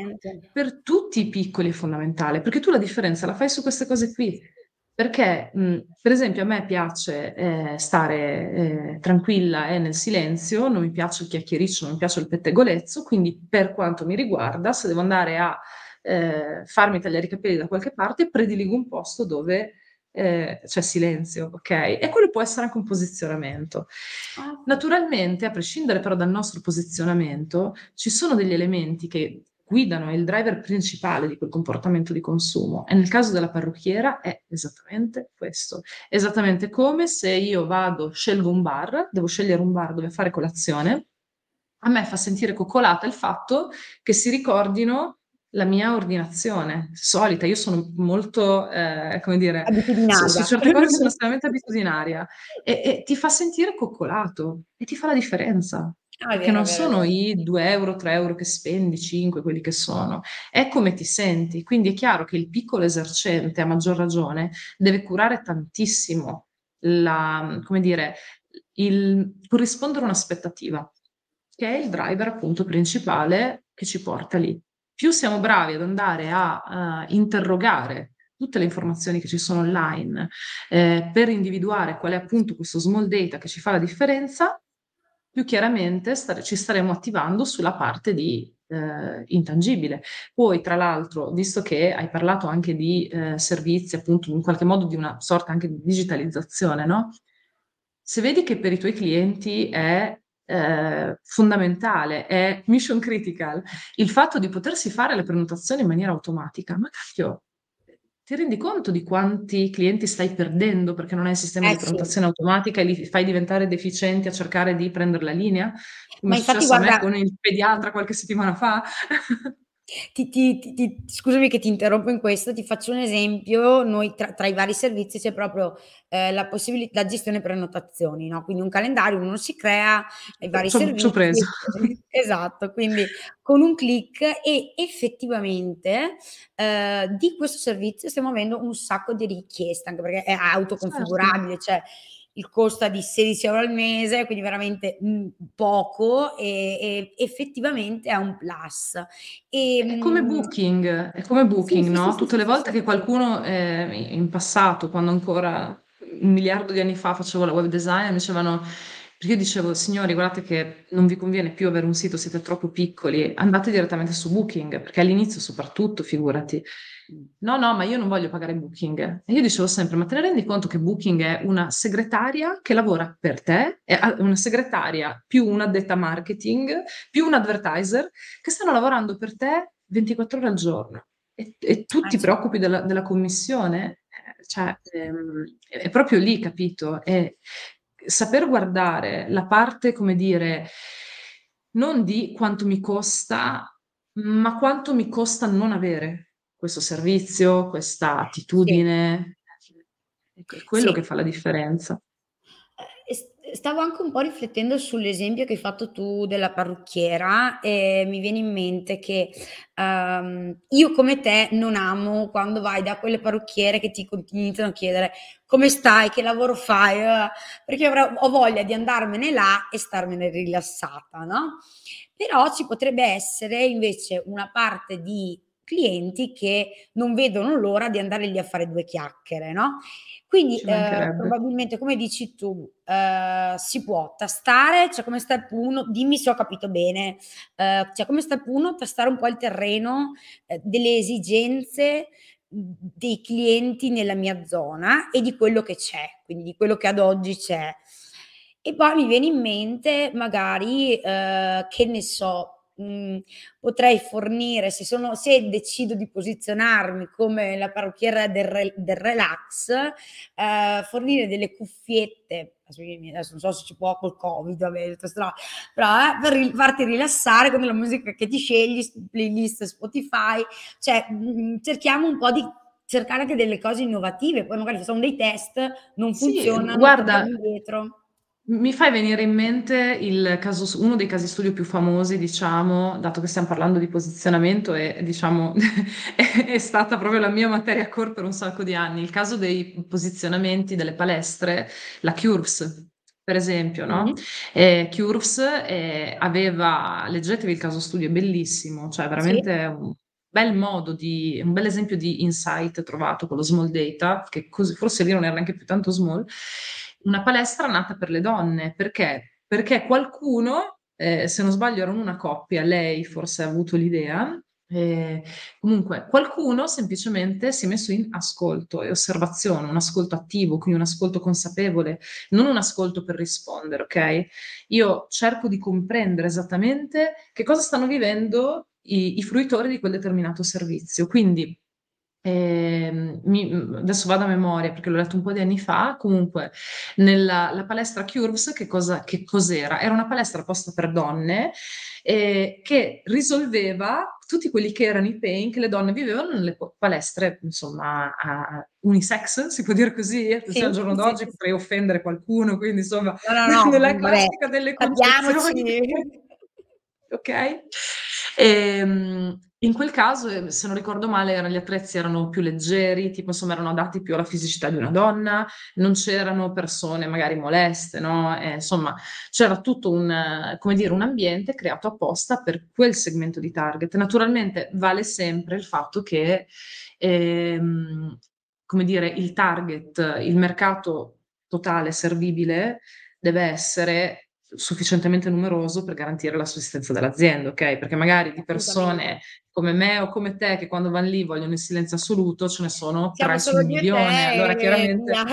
per tutti i piccoli è fondamentale, perché tu la differenza la fai su queste cose qui. Perché, mh, per esempio, a me piace eh, stare eh, tranquilla e nel silenzio, non mi piace il chiacchiericcio, non mi piace il pettegolezzo, quindi per quanto mi riguarda, se devo andare a eh, farmi tagliare i capelli da qualche parte, prediligo un posto dove eh, c'è silenzio, ok? E quello può essere anche un posizionamento. Ah. Naturalmente, a prescindere però dal nostro posizionamento, ci sono degli elementi che guidano il driver principale di quel comportamento di consumo e nel caso della parrucchiera è esattamente questo. Esattamente come se io vado, scelgo un bar, devo scegliere un bar dove fare colazione, a me fa sentire coccolata il fatto che si ricordino la mia ordinazione solita. Io sono molto, eh, come dire, abitudinaria. Su, su certe cose sono estremamente abitudinaria e, e, ti fa sentire coccolato e ti fa la differenza. Ah, perché vero, non vero, sono i 2 euro, 3 euro che spendi, 5, quelli che sono, è come ti senti. Quindi è chiaro che il piccolo esercente, a maggior ragione, deve curare tantissimo la, come dire, il corrispondere a un'aspettativa, che è il driver appunto principale che ci porta lì più siamo bravi ad andare a uh, interrogare tutte le informazioni che ci sono online eh, per individuare qual è appunto questo small data che ci fa la differenza, più chiaramente stare, ci staremo attivando sulla parte di eh, intangibile. Poi, tra l'altro, visto che hai parlato anche di eh, servizi, appunto, in qualche modo di una sorta anche di digitalizzazione, no? Se vedi che per i tuoi clienti è eh, fondamentale, è mission critical, il fatto di potersi fare le prenotazioni in maniera automatica. Ma cacchio, ti rendi conto di quanti clienti stai perdendo perché non hai il sistema eh, di prenotazione sì. automatica e li fai diventare deficienti a cercare di prendere la linea? Come Ma è successo guarda... a me con il pediatra qualche settimana fa. Ti ti ti scusami che ti interrompo in questo, ti faccio un esempio: noi tra tra i vari servizi c'è proprio, ehm, la possibili la gestione prenotazioni, no, quindi un calendario uno si crea, i vari C'ho c'ho servizi preso. esatto, quindi con un click e effettivamente, ehm, di questo servizio stiamo avendo un sacco di richieste, anche perché è Certo. autoconfigurabile, cioè il costa di 16 € al mese, quindi veramente, mhmm, poco e e effettivamente è un plus. È come Ehm Booking è come Booking, sì, no, sì, tutte sì, le volte che qualcuno, i in passato, quando ancora 1.000.000.000 di anni fa facevo la web designer, mi dicevano perché io dicevo: "Signori guardate che non vi conviene più avere un sito, siete troppo piccoli, andate direttamente su Booking", perché all'inizio soprattutto, figurati. "No, no, ma io non voglio pagare Booking". E io dicevo sempre: "Ma te ne rendi conto che Booking è una segretaria che lavora per te? È a una segretaria più un'addetta marketing, più un advertiser, che stanno lavorando per te 24 ore al giorno e e tu ti preoccupi della della commissione?" Eh, cioè, ehm, è è proprio lì, capito? E saper guardare la parte, come dire, non di quanto mi costa, ma quanto mi costa non avere questo servizio, questa Sì. attitudine. È q è quello che Sì. fa la differenza. Stavo anche un po' riflettendo sull'esempio che hai fatto tu della parrucchiera e mi viene in mente che, uhm, io come te non amo quando vai da quelle parrucchiere che ti iniziano a chiedere: "Come stai? Che lavoro fai?" Perché ho voglia di andarmene là e starmene rilassata, no, però ci potrebbe essere invece una parte di clienti che non vedono l'ora di andare lì a fare 2 chiacchiere, no, quindi, mancherebbe. probabilmente come dici tu, ehm, si può tastare, cioè come step 1 dimmi se ho capito bene, ehm, cioè come step 1 tastare un po' il terreno, ehm, delle esigenze, dei clienti nella mia zona e di quello che c'è, quindi di quello che ad oggi c'è. E poi mi viene in mente magari, ehm, che ne so, mhmm, potrei fornire se sono se decido di posizionarmi come la parrucchiera del re del relax, ehm, fornire delle cuffiette, adesso non so se si può col Covid, vabbè però eh, per farti rilassare con della musica che ti scegli, playlist Spotify, cioè, mhmm, cerchiamo un po' di cercare anche delle cose innovative, poi magari facciamo dei test, non Sì, funzionano, torniamo guarda indietro. Mi fai venire in mente il caso uno dei casi studio più famosi, diciamo, dato che stiam parlando di posizionamento e diciamo è stata proprio la mia materia core per un sacco di anni. Il caso dei posizionamenti delle palestre, la Curves, per esempio, no, Mh-mh. ehm, Curves, ehm, aveva leggetevi il caso studio, è bellissimo, cioè Sì. veramente un bel modo di un bell'esempio di insight trovato con lo small data, che cos forse lì non era neanche più tanto small, una palestra nata per le donne. Perché? Perché qualcuno, ehm, se non sbaglio erano una coppia, lei forse ha avuto l'idea, ehm, comunque qualcuno semplicemente si è messo in ascolto e osservazione, un ascolto attivo, quindi un ascolto consapevole, non un ascolto per rispondere, okay, io cerco di comprendere esattamente che cosa stanno vivendo i i fruitori di quel determinato servizio. Quindi, ehm, mi adesso vado a memoria perché l'ho letto un po' di anni fa, comunque nella la palestra Curves che cosa che cos'era? Era una palestra apposta per donne, ehm, che risolveva tutti quelli che erano i pain che le donne vivevano nelle palestre, insomma, a unisex, si può dire così? Sì, al giorno sì, d'oggi sì, potrei offendere qualcuno, quindi insomma No, no, no, nella vabbè, classica delle concezioni capiamoci. okay? In quel caso, ehm, se non ricordo male gli attrezzi erano più leggeri, tipo insomma erano adatti più alla fisicità di una donna, non c'erano persone magari moleste, no, e insomma c'era tutto un come dire, un ambiente creato apposta per quel segmento di target. Naturalmente vale sempre il fatto che, ehm, come dire, il target, il mercato totale servibile deve essere sufficientemente numeroso per garantire la sussistenza dell'azienda, okay, perché magari di persone come me o come te che quando van lì vogliono il silenzio assoluto, ce ne sono Siamo 3 su un milione. Allora chiaramente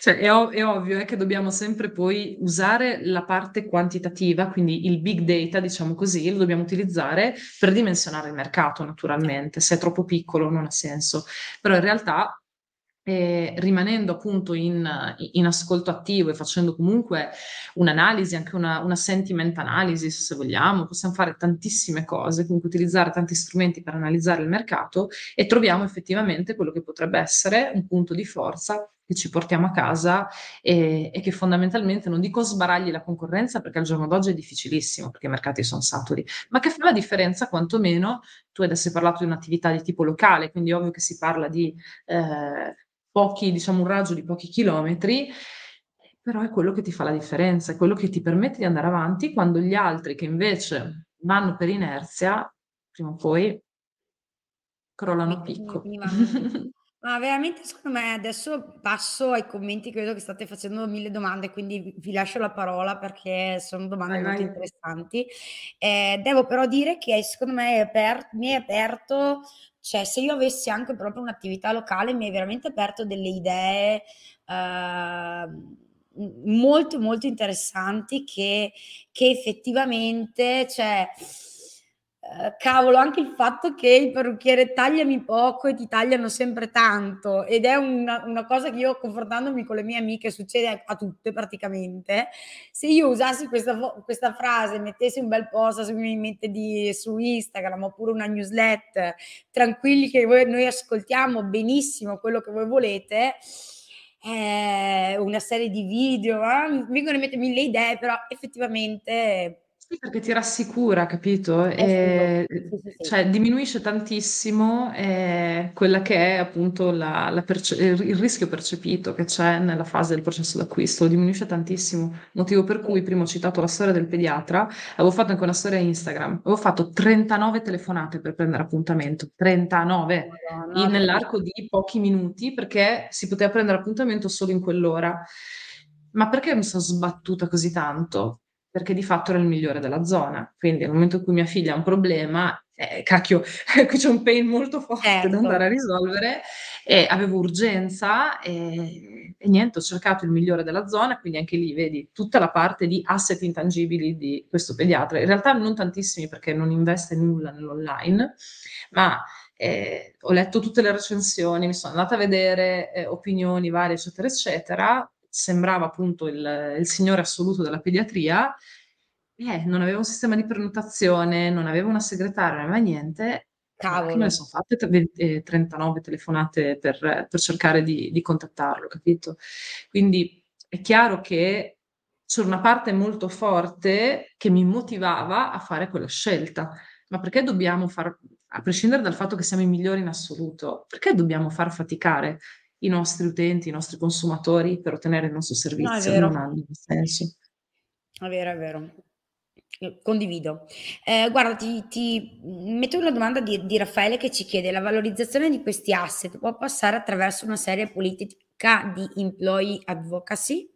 cioè è ov è ovvio, eh, che dobbiamo sempre poi usare la parte quantitativa, quindi il big data, diciamo così, lo dobbiamo utilizzare per dimensionare il mercato naturalmente. Se è troppo piccolo non ha senso. Però in realtà e rimanendo appunto in, in, ascolto attivo e facendo comunque un'analisi, anche una, una sentiment analysis se vogliamo, possiamo fare tantissime cose, comunque utilizzare tanti strumenti per analizzare il mercato e troviamo effettivamente quello che potrebbe essere un punto di forza che ci portiamo a casa e, e, che fondamentalmente non dico sbaragli la concorrenza perché al giorno d'oggi è difficilissimo perché i mercati sono saturi, ma che fa la differenza quantomeno, tu adesso hai parlato di un'attività di tipo locale, quindi ovvio che si parla di eh, pochi, diciamo un raggio di pochi chilometri, però è quello che ti fa la differenza, è quello che ti permette di andare avanti quando gli altri che invece vanno per inerzia, prima o poi crollano picco. Ma veramente secondo me adesso passo ai commenti, credo che state facendo mille domande, quindi vi lascio la parola perché sono domande vai, molto vai. interessanti. Eh, devo però dire che secondo me è aper- mi è aperto cioè, se io avessi anche proprio un'attività locale, mi hai veramente aperto delle idee eh, molto, molto interessanti che, che effettivamente, cioè, cavolo, anche il fatto che il parrucchiere tagliami poco e ti tagliano sempre tanto ed è una, una cosa che io confrontandomi con le mie amiche succede a, a tutte praticamente se io usassi questa, questa frase mettessi un bel post su, di, su Instagram oppure una newsletter tranquilli che voi, noi ascoltiamo benissimo quello che voi volete eh, una serie di video eh? mi vengono in mente mille idee però effettivamente sì, perché ti rassicura, capito? Eh E, sì, sì, sì, cioè, diminuisce tantissimo eh, quella che è appunto la- la perce- il il rischio percepito che c'è nella fase del processo d'acquisto, lo diminuisce tantissimo. Motivo per sì. cui prima ho citato la storia del pediatra, avevo fatto anche una storia Instagram, avevo fatto 39 telefonate per prendere appuntamento, 39 Madonna, in- no, nell'arco di pochi minuti perché si poteva prendere appuntamento solo in quell'ora. Ma perché mi sono sbattuta così tanto? Perché di fatto era il migliore della zona. Quindi nel momento in cui mia figlia ha un problema, eh, cacchio, qui c'è un pain molto forte certo. da andare a risolvere e avevo urgenza e, e, niente, ho cercato il migliore della zona, quindi anche lì vedi tutta la parte di asset intangibili di questo pediatra. In realtà non tantissimi perché non investe nulla nell'online, ma eh, ho letto tutte le recensioni, mi sono andata a vedere eh, opinioni varie, eccetera, eccetera sembrava appunto il, il signore assoluto della pediatria, eh, non aveva un sistema di prenotazione, non aveva una segretaria, non aveva niente. Cavolo. Me ne sono fatte 20, 39 telefonate per, per cercare di, di, contattarlo, capito? Quindi è chiaro che c'era una parte molto forte che mi motivava a fare quella scelta. Ma perché dobbiamo far, a prescindere dal fatto che siamo i migliori in assoluto, perché dobbiamo far faticare i nostri utenti, i nostri consumatori per ottenere il nostro servizio, no, non hanno senso. È vero, è vero. Condivido. Eh, guarda, ti, ti, metto una domanda di, di, Raffaele che ci chiede: la valorizzazione di questi asset può passare attraverso una serie politica di employee advocacy?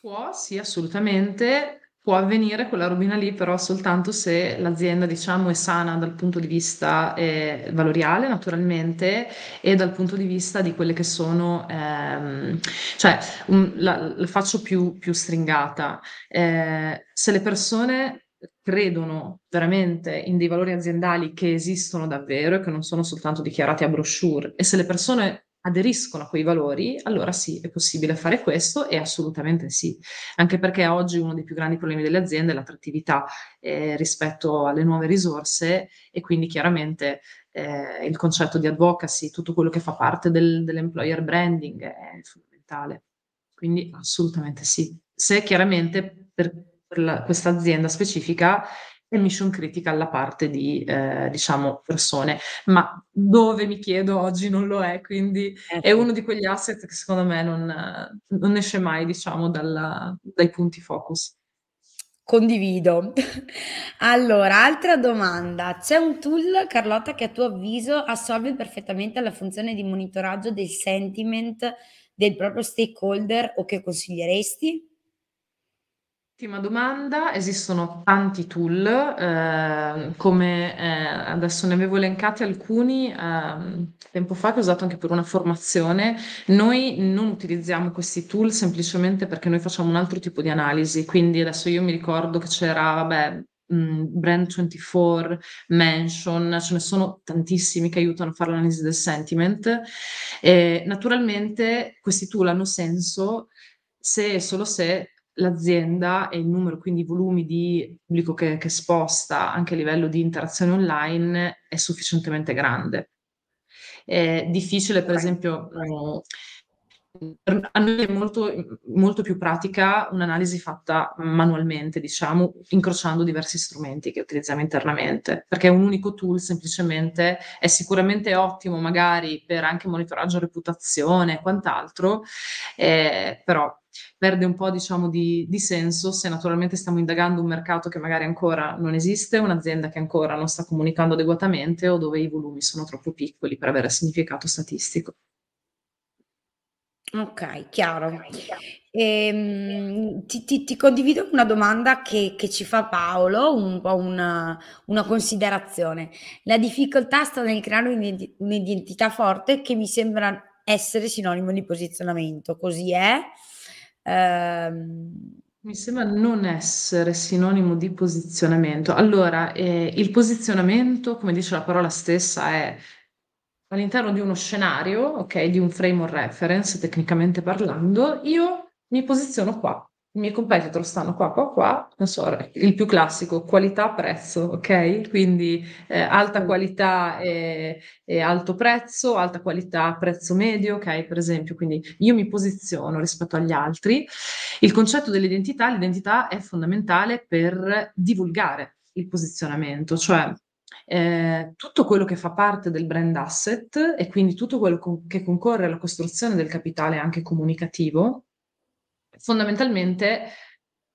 Può, sì, assolutamente può avvenire quella robina lì, però soltanto se l'azienda, diciamo, è sana dal punto di vista eh, valoriale, naturalmente, e dal punto di vista di quelle che sono, ehm, cioè, un, la, la, faccio più, più stringata. Eh, se le persone credono veramente in dei valori aziendali che esistono davvero e che non sono soltanto dichiarati a brochure, e se le persone aderiscono a quei valori, allora sì, è possibile fare questo e assolutamente sì, anche perché oggi uno dei più grandi problemi delle aziende è l'attrattività eh, rispetto alle nuove risorse e quindi chiaramente eh, il concetto di advocacy, tutto quello che fa parte del, dell'employer branding è fondamentale. Quindi assolutamente sì. Se chiaramente per, per questa azienda specifica e mission critica alla parte di, eh, diciamo, persone, ma dove mi chiedo oggi non lo è, quindi eh, è uno di quegli asset che secondo me non, non esce mai, diciamo, dalla, dai punti focus. Condivido. Allora, altra domanda. C'è un tool, Carlotta, che a tuo avviso assolve perfettamente la funzione di monitoraggio del sentiment del proprio stakeholder o che consiglieresti? Ultima domanda, esistono tanti tool, eh, come eh, adesso ne avevo elencati alcuni eh, tempo fa che ho usato anche per una formazione. Noi non utilizziamo questi tool semplicemente perché noi facciamo un altro tipo di analisi, quindi adesso io mi ricordo che c'era, vabbè, mh, Brand24, Mention, ce ne sono tantissimi che aiutano a fare l'analisi del sentiment. E naturalmente questi tool hanno senso se e solo se l'azienda e il numero, quindi i volumi di pubblico che, che sposta anche a livello di interazione online è sufficientemente grande. È difficile, per esempio, a noi è molto, molto più pratica un'analisi fatta manualmente, diciamo, incrociando diversi strumenti che utilizziamo internamente, perché un unico tool semplicemente è sicuramente ottimo, magari per anche monitoraggio reputazione e quant'altro, eh, però perde un po' diciamo di, di, senso se naturalmente stiamo indagando un mercato che magari ancora non esiste, un'azienda che ancora non sta comunicando adeguatamente o dove i volumi sono troppo piccoli per avere significato statistico. Ok, chiaro. Ehm, ti, ti- ti condivido una domanda che, che ci fa Paolo, un po' una, una considerazione. La difficoltà sta nel creare un'identi- un'identità forte che mi sembra essere sinonimo di posizionamento. Così è? Ehm, Mi sembra non essere sinonimo di posizionamento. Allora, eh, il posizionamento, come dice la parola stessa, è all'interno di uno scenario, ok, di un frame of reference, tecnicamente parlando, io mi posiziono qua. I miei competitor stanno qua, qua, qua, non so, il più classico, qualità-prezzo, ok? Quindi eh, alta qualità e, e, alto prezzo, alta qualità, prezzo medio, ok? Per esempio, quindi io mi posiziono rispetto agli altri. Il concetto dell'identità, l'identità è fondamentale per divulgare il posizionamento, cioè eh, tutto quello che fa parte del brand asset e quindi tutto quello con- che concorre alla costruzione del capitale anche comunicativo, fondamentalmente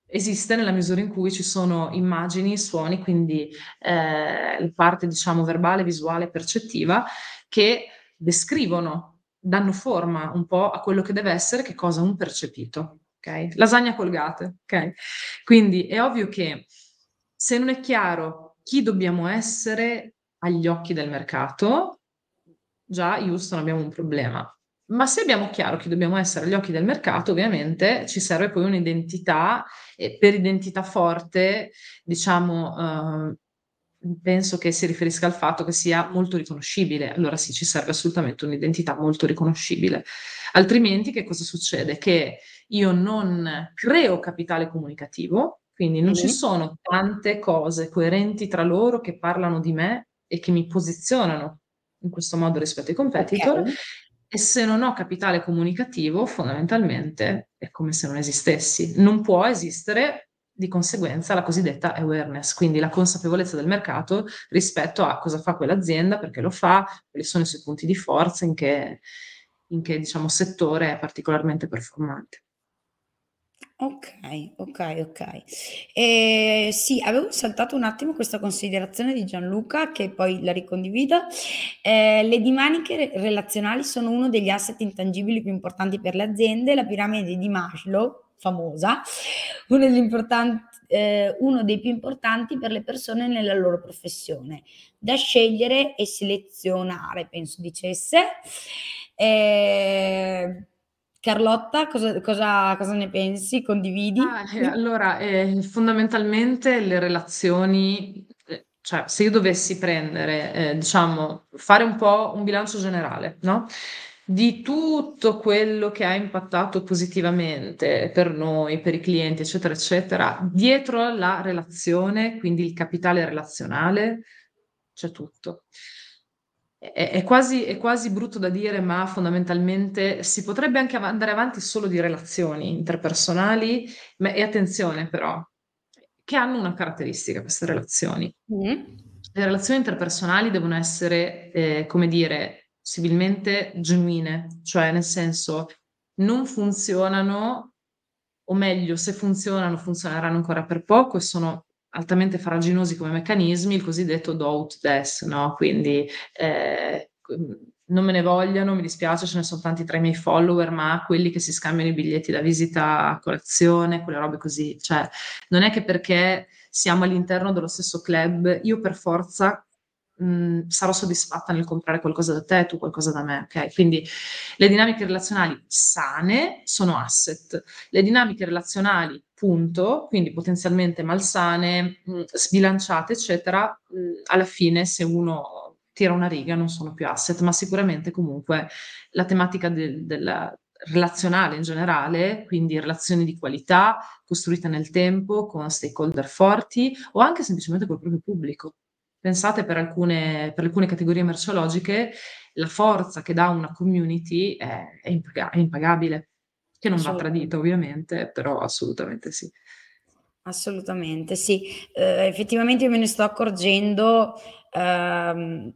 esiste nella misura in cui ci sono immagini, suoni, quindi eh, parte diciamo verbale, visuale, percettiva, che descrivono, danno forma un po' a quello che deve essere, che cosa un percepito. Okay? Lasagna colgate, ok? Quindi è ovvio che se non è chiaro chi dobbiamo essere agli occhi del mercato, già Houston abbiamo un problema. Ma se abbiamo chiaro chi dobbiamo essere agli occhi del mercato, ovviamente ci serve poi un'identità e per identità forte, diciamo, eh, penso che si riferisca al fatto che sia molto riconoscibile. Allora sì, ci serve assolutamente un'identità molto riconoscibile. Altrimenti che cosa succede? Che io non creo capitale comunicativo, quindi non ci sono tante cose coerenti tra loro che parlano di me e che mi posizionano in questo modo rispetto ai competitor. Okay. E se non ho capitale comunicativo, fondamentalmente è come se non esistessi. Non può esistere di conseguenza la cosiddetta awareness, quindi la consapevolezza del mercato rispetto a cosa fa quell'azienda, perché lo fa, quali sono i suoi punti di forza, in che, in che diciamo, settore è particolarmente performante. Okay, okay, okay. Ehm, sì, avevo saltato un attimo questa considerazione di Gianluca, che poi la ricondivido. Ehm, le dinamiche re relazionali sono uno degli asset intangibili più importanti per le aziende. La piramide di Maslow, famosa, uno degli ehm, uno dei più importanti per le persone nella loro professione, da scegliere e selezionare, penso dicesse. Ehm Carlotta, cosa, cosa, cosa ne pensi? Condividi? Ah, eh, allora, eh, fondamentalmente le relazioni, eh, cioè se io dovessi prendere, eh, diciamo, fare un po' un bilancio generale, no? Di tutto quello che ha impattato positivamente per noi, per i clienti, eccetera, eccetera, dietro la relazione, quindi il capitale relazionale, c'è tutto è, è, quasi, è quasi brutto da dire, ma fondamentalmente si potrebbe anche andare avanti solo di relazioni interpersonali, ma, e attenzione però, che hanno una caratteristica queste relazioni. Mm. Le relazioni interpersonali devono essere, eh, come dire, possibilmente genuine, cioè nel senso non funzionano, o meglio, se funzionano, funzioneranno ancora per poco e sono altamente faraginosi come meccanismi, il cosiddetto doubt death, no? Quindi eh, non me ne vogliono, mi dispiace, ce ne sono tanti tra i miei follower, ma quelli che si scambiano i biglietti da visita a colazione, quelle robe così, cioè non è che perché siamo all'interno dello stesso club, io per forza mh, sarò soddisfatta nel comprare qualcosa da te, tu qualcosa da me, ok? Quindi le dinamiche relazionali sane sono asset, le dinamiche relazionali punto, quindi potenzialmente malsane, mh, sbilanciate, eccetera, mh, alla fine se uno tira una riga non sono più asset, ma sicuramente comunque la tematica del, del relazionale in generale, quindi relazioni di qualità costruite nel tempo con stakeholder forti o anche semplicemente col proprio pubblico. Pensate per alcune, per alcune categorie merceologiche la forza che dà una community è, è, impaga- è impagabile, che non va tradita ovviamente, però assolutamente sì. Assolutamente, sì. Eh, effettivamente io me ne sto accorgendo, ehm,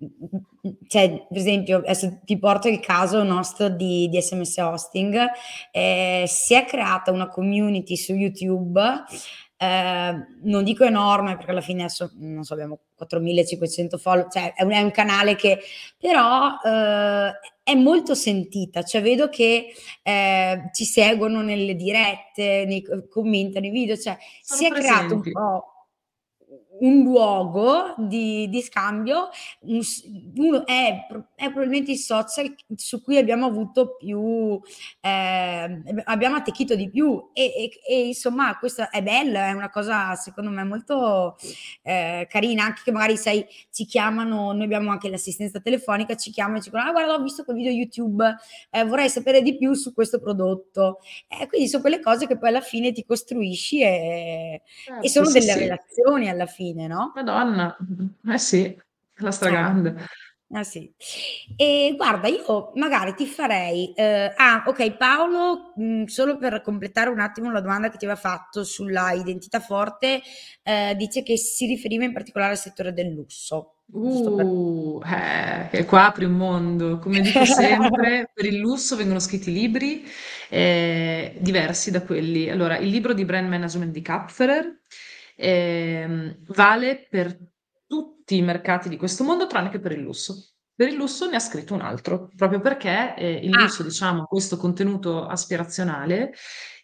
cioè, per esempio, adesso ti porto il caso nostro di, di SMS Hosting, eh, si è creata una community su YouTube eh, non dico enorme perché alla fine adesso non so, abbiamo 4500 follower, cioè è un, è un canale che però eh, è molto sentita, cioè vedo che eh, ci seguono nelle dirette, nei commenti, nei video, cioè Sono si è presenti. creato un po' un luogo di, di scambio, un, uno è, è, probabilmente il social su cui abbiamo avuto più, eh, abbiamo attecchito di più e, e, e, insomma questo è bello, è una cosa secondo me molto eh, carina, anche che magari sai, ci chiamano, noi abbiamo anche l'assistenza telefonica, ci chiamano e ci dicono, ah guarda ho visto quel video YouTube, eh, vorrei sapere di più su questo prodotto. Eh, quindi sono quelle cose che poi alla fine ti costruisci e, certo, e sono delle sì. relazioni alla fine fine, no? Madonna, eh sì, la stragrande. Ah, sì. E guarda, io magari ti farei, eh, ah, ok, Paolo, mh, mm, solo per completare un attimo la domanda che ti aveva fatto sulla identità forte, eh, dice che si riferiva in particolare al settore del lusso. Uh, eh, qua apri un mondo. Come dico sempre, per il lusso vengono scritti libri eh, diversi da quelli. Allora, il libro di brand management di Kapferer, eh, vale per tutti i mercati di questo mondo tranne che per il lusso. Per il lusso ne ha scritto un altro, proprio perché eh, il ah. lusso, diciamo, questo contenuto aspirazionale,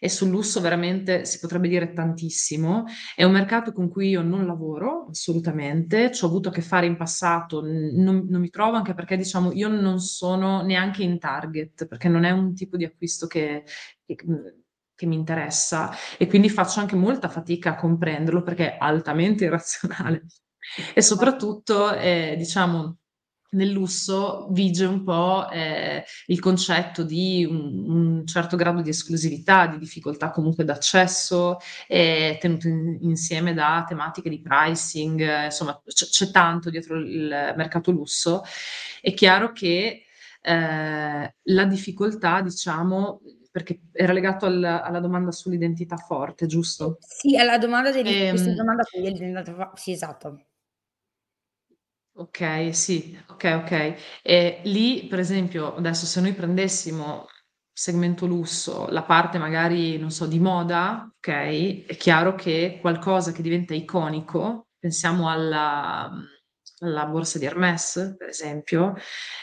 e sul lusso veramente si potrebbe dire tantissimo, è un mercato con cui io non lavoro assolutamente, ci ho avuto a che fare in passato, non, non mi trovo anche perché, diciamo, io non sono neanche in target, perché non è un tipo di acquisto che, che che mi interessa e quindi faccio anche molta fatica a comprenderlo perché è altamente irrazionale e soprattutto eh, diciamo nel lusso vige un po' eh, il concetto di un, un, certo grado di esclusività, di difficoltà comunque d'accesso, eh, tenuto in, insieme da tematiche di pricing, eh, insomma c- c'è tanto dietro il mercato lusso. È chiaro che eh, la difficoltà, diciamo, perché era legato al, alla domanda sull'identità forte, giusto? Sì, alla domanda di ehm, questa domanda dell'identità forte, sì, esatto. Ok, sì, ok, ok. E lì, per esempio, adesso se noi prendessimo segmento lusso, la parte magari, non so, di moda, ok, è chiaro che qualcosa che diventa iconico, pensiamo alla, alla borsa di Hermès, per esempio,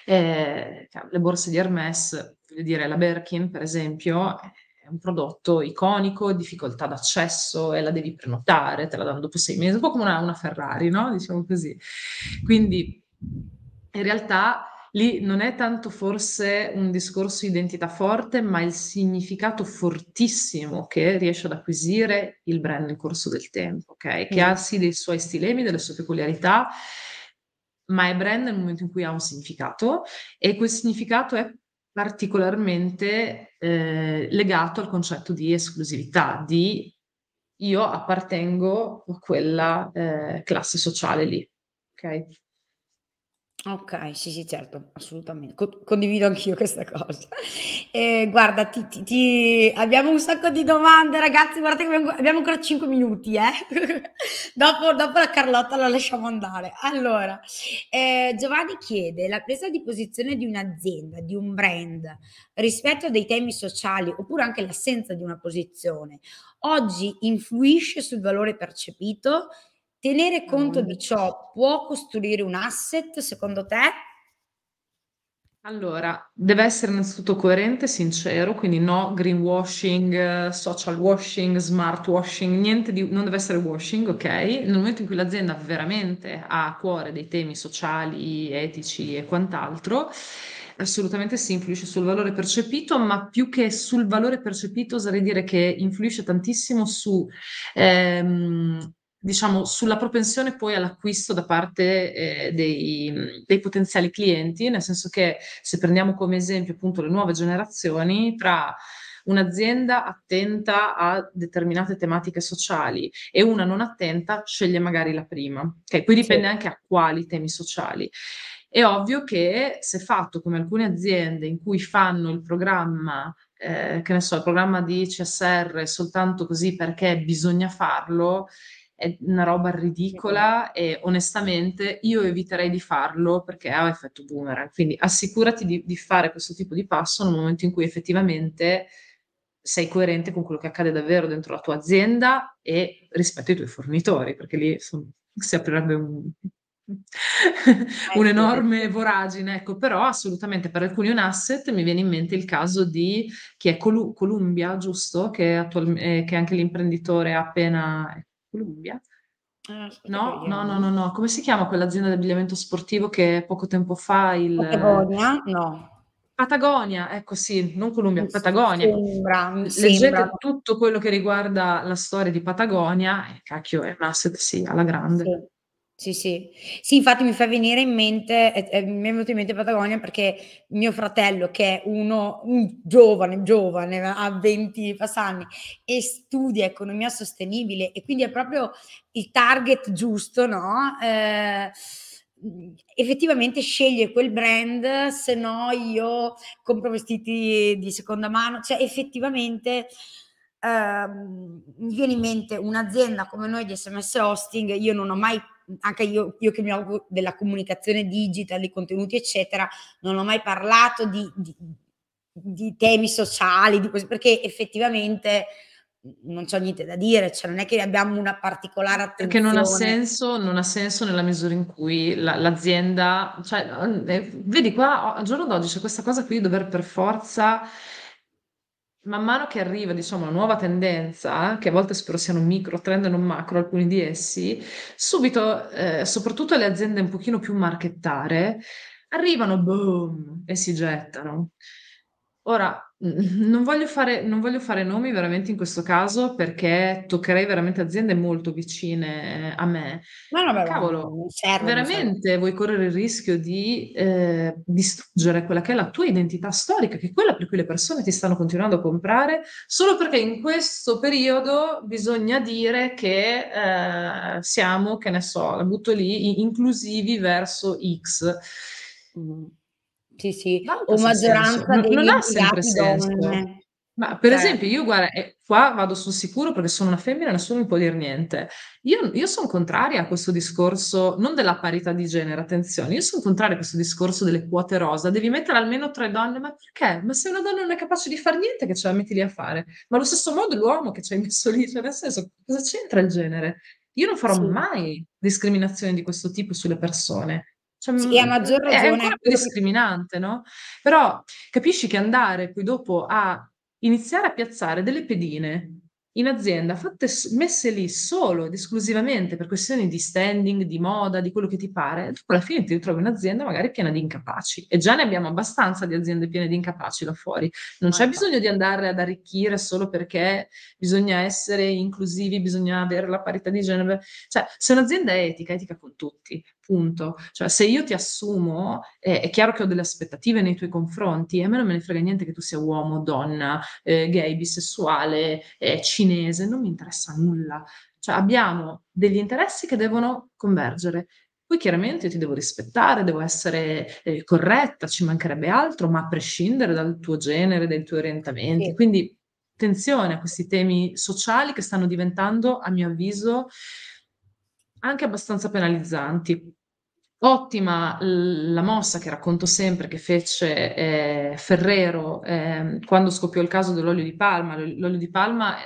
eh, le borse di Hermès voglio dire, la Birkin, per esempio, è un prodotto iconico, difficoltà d'accesso e la devi prenotare, te la danno dopo sei mesi, un po' come una, una Ferrari, no? Diciamo così. Quindi, in realtà, lì non è tanto forse un discorso identità forte, ma il significato fortissimo che riesce ad acquisire il brand nel corso del tempo, ok? Che mm. ha sì dei suoi stilemi, delle sue peculiarità, ma è brand nel momento in cui ha un significato e quel significato è particolarmente eh, legato al concetto di esclusività, di io appartengo a quella eh, classe sociale lì. Ok? Ok, sì, sì, certo, assolutamente. Co- condivido anch'io questa cosa. Eh, guarda, ti, ti- ti- abbiamo un sacco di domande, ragazzi. Guardate che abbiamo, abbiamo ancora 5 minuti, eh. dopo, dopo la Carlotta la lasciamo andare. Allora, eh, Giovanni chiede: la presa di posizione di un'azienda, di un brand, rispetto a dei temi sociali, oppure anche l'assenza di una posizione, oggi influisce sul valore percepito? Tenere conto di ciò può costruire un asset secondo te? Allora, deve essere innanzitutto coerente, sincero, quindi no greenwashing, social washing, smart washing, niente di, non deve essere washing, ok? Nel momento in cui l'azienda veramente ha a cuore dei temi sociali, etici e quant'altro, assolutamente sì, influisce sul valore percepito, ma più che sul valore percepito, oserei dire che influisce tantissimo su ehm, diciamo, sulla propensione poi all'acquisto da parte eh, dei, dei, potenziali clienti, nel senso che se prendiamo come esempio appunto le nuove generazioni, tra un'azienda attenta a determinate tematiche sociali e una non attenta sceglie magari la prima. Okay? Poi dipende sì. anche a quali temi sociali. È ovvio che se fatto come alcune aziende in cui fanno il programma eh, che ne so, il programma di CSR soltanto così perché bisogna farlo, è una roba ridicola e onestamente io eviterei di farlo perché ha effetto boomerang. Quindi assicurati di, di fare questo tipo di passo nel momento in cui effettivamente sei coerente con quello che accade davvero dentro la tua azienda e rispetto ai tuoi fornitori, perché lì insomma, si aprirebbe un, eh, un'enorme voragine, ecco, però assolutamente per alcuni un asset mi viene in mente il caso di chi è Colu- Columbia, giusto? Che, attual- eh, che anche l'imprenditore ha appena Columbia? Ah, No, no, no, no, no. Come si chiama quell'azienda di abbigliamento sportivo che poco tempo fa il... Patagonia? No. Patagonia, ecco sì, non Columbia, Patagonia. sembra, Leggete sembra. tutto quello che riguarda la storia di Patagonia, e cacchio, è un asset, sì, alla grande. Sì. Sì, sì. Sì, infatti mi fa venire in mente, eh, eh, mi è venuto in mente Patagonia perché mio fratello, che è uno, un giovane, giovane, ha 20 passanni e studia economia sostenibile e quindi è proprio il target giusto, no? Eh, effettivamente sceglie quel brand, se no io compro vestiti di seconda mano, cioè effettivamente ehm, mi viene in mente un'azienda come noi di SMS Hosting, io non ho mai anche io, io, che mi occupo della comunicazione digital, di contenuti, eccetera, non ho mai parlato di, di, di temi sociali, di questo, perché effettivamente non c'è niente da dire, cioè non è che abbiamo una particolare attenzione. Perché non ha senso, non ha senso nella misura in cui la, l'azienda, cioè, eh, vedi qua, al giorno d'oggi c'è questa cosa qui di dover per forza man mano che arriva, diciamo, una nuova tendenza, che a volte spero siano micro trend e non macro, alcuni di essi, subito, eh, soprattutto le aziende un pochino più marchettare, arrivano, boom, e si gettano. Ora, non voglio fare, non voglio fare nomi veramente in questo caso perché toccherei veramente aziende molto vicine a me. No, no, beh, Cavolo, serve, veramente vuoi correre il rischio di eh, distruggere quella che è la tua identità storica, che è quella per cui le persone ti stanno continuando a comprare, solo perché in questo periodo bisogna dire che eh, siamo, che ne so, la butto lì, inclusivi verso X. Mm. Sì, sì, o maggioranza non, degli non ha sempre senso. donne. Ma per cioè. esempio, io guarda, eh, qua vado sul sicuro perché sono una femmina, nessuno mi può dire niente. Io, io sono contraria a questo discorso, non della parità di genere, attenzione, io sono contraria a questo discorso delle quote rosa. Devi mettere almeno tre donne, ma perché? Ma se una donna non è capace di fare niente, che ce la metti lì a fare? Ma allo stesso modo l'uomo che ci hai messo lì, cioè nel senso, cosa c'entra il genere? Io non farò sì. mai discriminazione di questo tipo sulle persone. Cioè, sì, a maggior ragione. È ancora più discriminante, no? Però capisci che andare poi dopo a iniziare a piazzare delle pedine in azienda fatte, messe lì solo ed esclusivamente per questioni di standing, di moda, di quello che ti pare, dopo alla fine ti ritrovi un'azienda magari piena di incapaci e già ne abbiamo abbastanza di aziende piene di incapaci là fuori. Non c'è bisogno di andare ad arricchire solo perché bisogna essere inclusivi, bisogna avere la parità di genere. Cioè, se un'azienda è etica, è etica con tutti punto. Cioè, se io ti assumo, eh, è chiaro che ho delle aspettative nei tuoi confronti, e a me non me ne frega niente che tu sia uomo, donna, eh, gay, bisessuale, eh, cinese, non mi interessa nulla. Cioè, abbiamo degli interessi che devono convergere. Poi chiaramente io ti devo rispettare, devo essere eh, corretta, ci mancherebbe altro, ma a prescindere dal tuo genere, dai tuoi orientamenti. Sì. Quindi attenzione a questi temi sociali che stanno diventando, a mio avviso, anche abbastanza penalizzanti. Ottima la mossa che racconto sempre che fece eh, Ferrero eh, quando scoppiò il caso dell'olio di palma. L'olio di palma,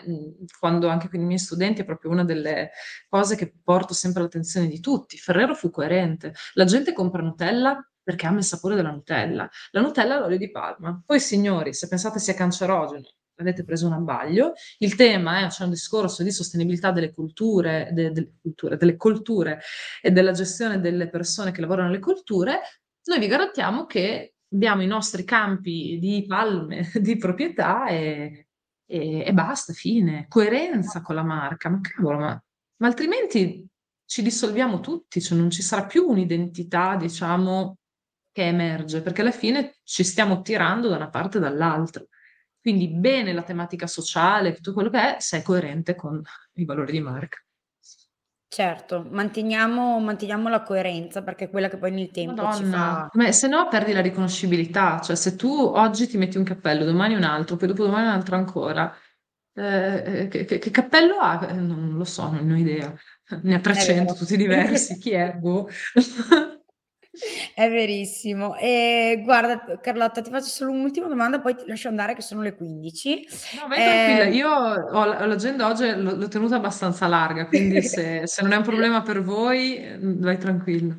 quando anche con i miei studenti, è proprio una delle cose che porto sempre all'attenzione di tutti. Ferrero fu coerente. La gente compra Nutella perché ama il sapore della Nutella. La Nutella è l'olio di palma. Poi, signori, se pensate sia cancerogeno, avete preso un abbaglio. Il tema è, c'è un discorso di sostenibilità delle culture, de, delle culture, delle colture e della gestione delle persone che lavorano nelle colture. Noi vi garantiamo che abbiamo i nostri campi di palme di proprietà e, e, e basta, fine. Coerenza con la marca. Ma cavolo, ma, ma altrimenti ci dissolviamo tutti, cioè non ci sarà più un'identità, diciamo, che emerge, perché alla fine ci stiamo tirando da una parte e dall'altra. Quindi bene la tematica sociale, tutto quello che è, se è coerente con i valori di marca. Certo, manteniamo, manteniamo la coerenza perché è quella che poi nel tempo ci Madonna, fa... ma se no perdi la riconoscibilità, cioè se tu oggi ti metti un cappello, domani un altro, poi dopodomani un altro ancora, eh, eh, che, che- che cappello ha? Eh, Non lo so, non ho idea. Ne ha È 300, vero. tutti diversi, chi è? Boh. È verissimo. E guarda, Carlotta, ti faccio solo un'ultima domanda, poi ti lascio andare che sono le 15. No, vai tranquilla, Eh, io ho l'agenda oggi, l'ho l'ho tenuta abbastanza larga, quindi se, se non è un problema per voi, eh, vai tranquillo.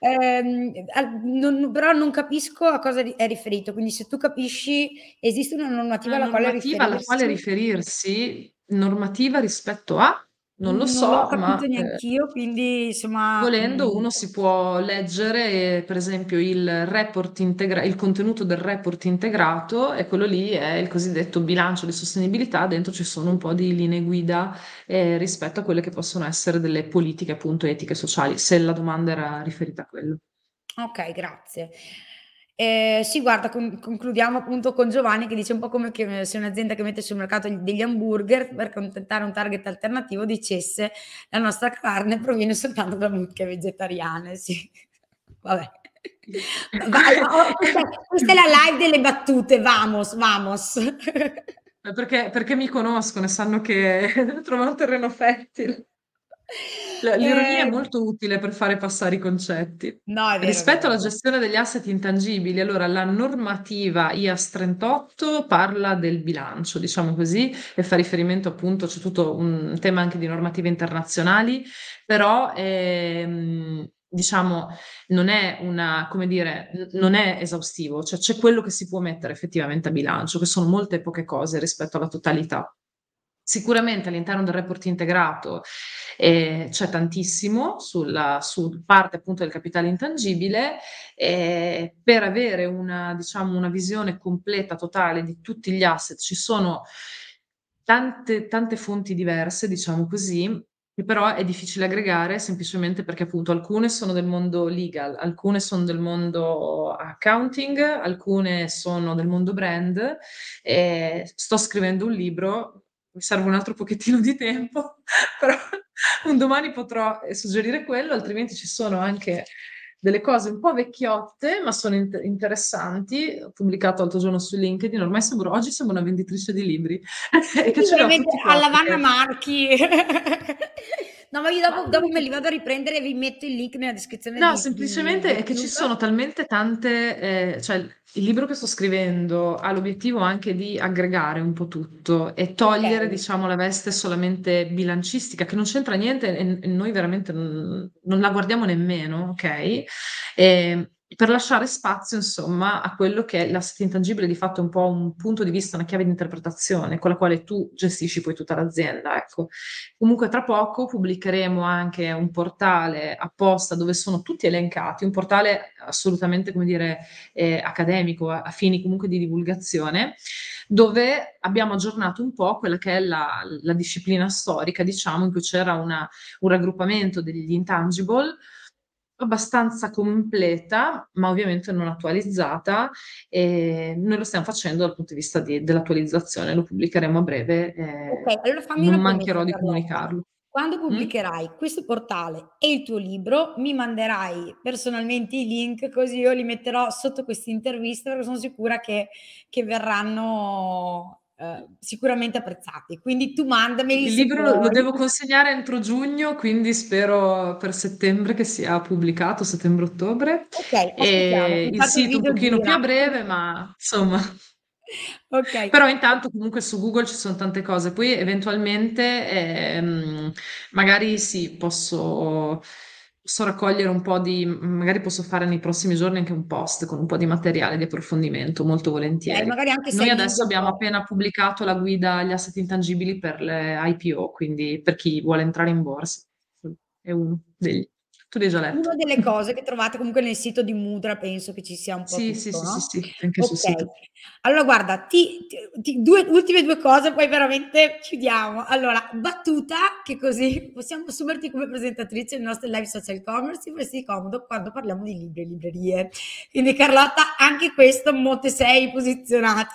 ehm, al- non- però non capisco a cosa è riferito, quindi se tu capisci, esiste una normativa Una alla quale normativa alla quale riferirsi, normativa rispetto a, non lo Non l'ho so, ma capito eh, neanch'io, quindi insomma... volendo mm, uno si può leggere, per esempio, il report integra- il contenuto del report integrato e quello lì è il cosiddetto bilancio di sostenibilità. Dentro ci sono un po' di linee guida eh, rispetto a quelle che possono essere delle politiche appunto etiche e sociali, se la domanda era riferita a quello. Ok, grazie. Eh, sì, guarda, con- concludiamo appunto con Giovanni che dice un po' come che se un'azienda che mette sul mercato degli hamburger per accontentare un target alternativo dicesse la nostra carne proviene soltanto da mucche vegetariane. Sì, vabbè. Vai, oh, questa, questa è la live delle battute, vamos, vamos. Eh, Perché, perché mi conoscono e sanno che trovo un terreno fertile. L'ironia è Eh, molto utile per fare passare i concetti. no, vero, Rispetto alla gestione degli asset intangibili, allora la normativa IAS 38 parla del bilancio, diciamo così, e fa riferimento appunto, c'è tutto un tema anche di normative internazionali, però ehm, diciamo non è una, come dire, non è esaustivo, cioè c'è quello che si può mettere effettivamente a bilancio, che sono molte poche cose rispetto alla totalità. Sicuramente all'interno del report integrato eh, c'è tantissimo sulla su parte appunto del capitale intangibile eh, per avere una, diciamo, una visione completa, totale di tutti gli asset. Ci sono tante, tante fonti diverse, diciamo così, che però è difficile aggregare semplicemente perché appunto alcune sono del mondo legal, alcune sono del mondo accounting, alcune sono del mondo brand. Eh, sto scrivendo un libro, mi serve un altro pochettino di tempo, però un domani potrò eh, suggerire quello, altrimenti ci sono anche delle cose un po' vecchiotte, ma sono int- interessanti. Ho pubblicato l'altro giorno su LinkedIn, ormai sembro, oggi sembro una venditrice di libri, e che ce alla Vanna perché- Marchi. No, ma io Ma dopo, dopo me li vado a riprendere e vi metto il link nella descrizione No, di, di semplicemente è che ci sono talmente tante, eh, cioè il libro che sto scrivendo ha l'obiettivo anche di aggregare un po' tutto e togliere, Ok. diciamo, la veste solamente bilancistica, che non c'entra niente e, e noi veramente non, non la guardiamo nemmeno, ok? E per lasciare spazio, insomma, a quello che è l'asset intangibile, di fatto è un po' un punto di vista, una chiave di interpretazione con la quale tu gestisci poi tutta l'azienda, ecco. Comunque tra poco pubblicheremo anche un portale apposta dove sono tutti elencati, un portale assolutamente, come dire, eh, accademico, a, a fini comunque di divulgazione, dove abbiamo aggiornato un po' quella che è la, la disciplina storica, diciamo, in cui c'era una, un raggruppamento degli intangible abbastanza completa, ma ovviamente non attualizzata, e noi lo stiamo facendo dal punto di vista di- dell'attualizzazione, lo pubblicheremo a breve, eh, Ok, allora fammi non mancherò di comunicarlo. Quando Mm? pubblicherai questo portale e il tuo libro, mi manderai personalmente i link, così io li metterò sotto questa intervista, perché sono sicura che, che verranno eh, sicuramente apprezzati. Quindi tu mandameli Il libro lo, lo devo consegnare entro giugno, quindi spero per settembre che sia pubblicato, settembre-ottobre. Ok. E il sito un pochino più a breve, ma insomma. Ok. Però intanto comunque su Google ci sono tante cose, poi eventualmente ehm, magari sì, posso, posso raccogliere un po' di, magari posso fare nei prossimi giorni anche un post con un po' di materiale di approfondimento, molto volentieri. anche Noi adesso abbiamo appena pubblicato la guida agli asset intangibili per le IPO, quindi per chi vuole entrare in borsa. È uno degli. Tu l'hai già letto. Una delle cose che trovate comunque nel sito di Mudra, penso che ci sia un po' Sì, tutto, sì, no? sì, sì, anche sul Ok. sito. Allora guarda, ti, ti- due, ultime due cose, poi veramente chiudiamo. Allora, battuta, che così possiamo assumerti come presentatrice delle nostre live social commerce, ti faresti comodo quando parliamo di libri e librerie. Quindi Carlotta, anche questo molto sei posizionata.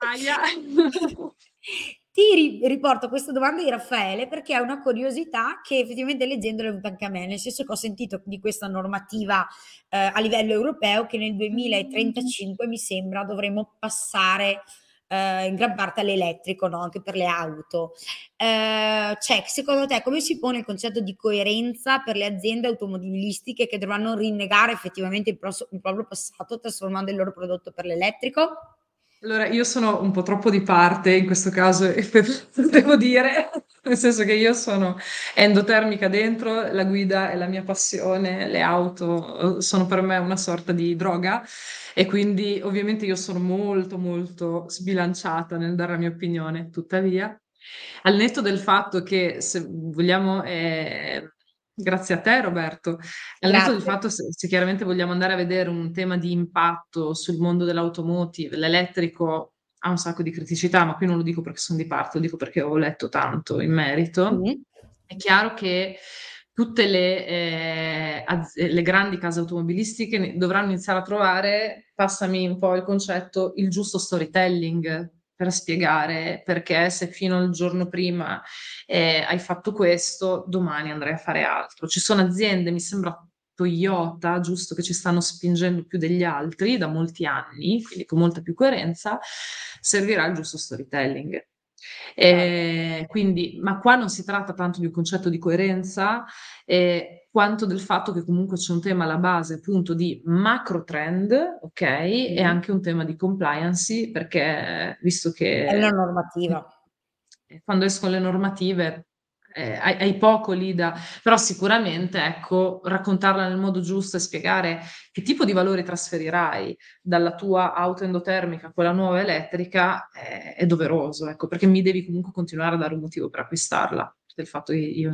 Aia. Ti ri- riporto questa domanda di Raffaele perché è una curiosità che effettivamente leggendo è venuta anche a me, nel senso che ho sentito di questa normativa eh, a livello europeo che nel 2035 mi sembra dovremo passare eh, in gran parte all'elettrico, no? anche per le auto. Eh, cioè, secondo te come si pone il concetto di coerenza per le aziende automobilistiche che dovranno rinnegare effettivamente il, pros- il proprio passato trasformando il loro prodotto per l'elettrico? Allora, io sono un po' troppo di parte in questo caso, devo dire, nel senso che io sono endotermica dentro, la guida è la mia passione, le auto eh, sono per me una sorta di droga e quindi ovviamente io sono molto molto sbilanciata nel dare la mia opinione, tuttavia, al netto del fatto che se vogliamo... Eh, Grazie a te Roberto. Al netto del fatto se, se, chiaramente vogliamo andare a vedere un tema di impatto sul mondo dell'automotive, l'elettrico ha un sacco di criticità, ma qui non lo dico perché sono di parte, lo dico perché ho letto tanto in merito. Mm. È chiaro che tutte le, eh, az- le, grandi case automobilistiche dovranno iniziare a trovare, passami un po' il concetto, il giusto storytelling per spiegare perché se fino al giorno prima eh, hai fatto questo, domani andrai a fare altro. Ci sono aziende, mi sembra Toyota, giusto, che ci stanno spingendo più degli altri da molti anni, quindi con molta più coerenza, servirà il giusto storytelling. Eh, quindi, ma qua non si tratta tanto di un concetto di coerenza, eh, quanto del fatto che comunque c'è un tema alla base appunto di macro trend, ok, mm. e anche un tema di compliance, perché visto che... È una normativa. Quando escono le normative eh, hai, hai, poco lì da... però sicuramente ecco, raccontarla nel modo giusto e spiegare che tipo di valori trasferirai dalla tua auto endotermica a quella nuova elettrica è, è doveroso, ecco, perché mi devi comunque continuare a dare un motivo per acquistarla, del fatto che io...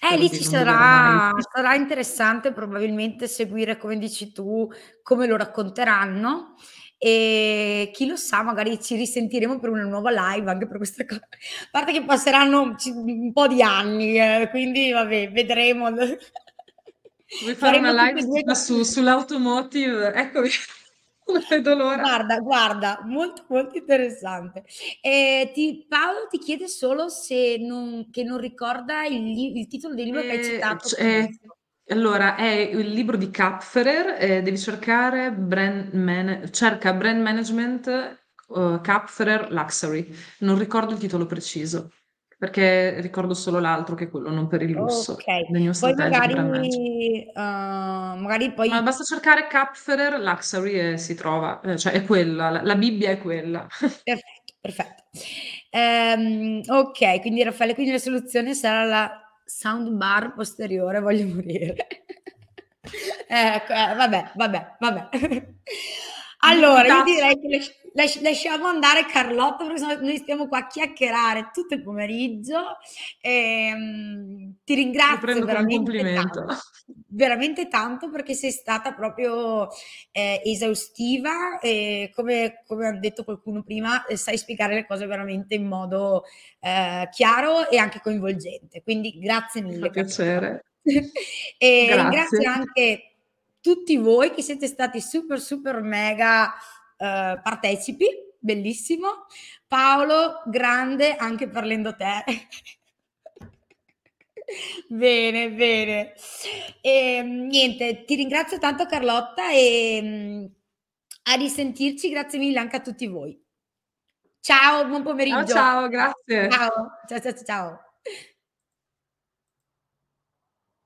Eh, lì ci sarà, sarà interessante probabilmente seguire, come dici tu, come lo racconteranno e chi lo sa, magari ci risentiremo per una nuova live anche per queste cose. A parte che passeranno un po' di anni, eh, quindi vabbè, vedremo. Vuoi fare una live su, sull'automotive? Eccomi. Non vedo l'ora. Guarda, guarda, molto, molto interessante. E ti, Paolo ti chiede solo se non, che non ricorda il, il titolo del libro eh, che hai eh, citato. Eh, allora, è il libro di Kapferer, eh, devi cercare brand man- cerca brand management uh, Kapferer Luxury. Non ricordo il titolo preciso, perché ricordo solo l'altro che è quello, non per il lusso. Ok, poi magari, uh, magari poi... Ma basta cercare Kapferer Luxury e si trova, eh, cioè è quella, la, la Bibbia è quella. Perfetto, perfetto. Um, ok, quindi Raffaele, quindi la soluzione sarà la soundbar posteriore, voglio morire. ecco, eh, vabbè, vabbè, vabbè. Allora, io direi che lasci- lasciamo andare Carlotta perché noi stiamo qua a chiacchierare tutto il pomeriggio. E, um, ti ringrazio veramente tanto, veramente tanto perché sei stata proprio eh, esaustiva e come, come, ha detto qualcuno prima, eh, sai spiegare le cose veramente in modo eh, chiaro e anche coinvolgente. Quindi grazie mille. Mi fa piacere. e grazie. ringrazio anche tutti voi che siete stati super, super mega uh, partecipi, bellissimo. Paolo, grande anche per l'endote. bene, bene. E, ehm, niente, ti ringrazio tanto Carlotta e um, a risentirci, grazie mille anche a tutti voi. Ciao, buon pomeriggio. Ciao, ciao grazie. Ciao, ciao, ciao, ciao.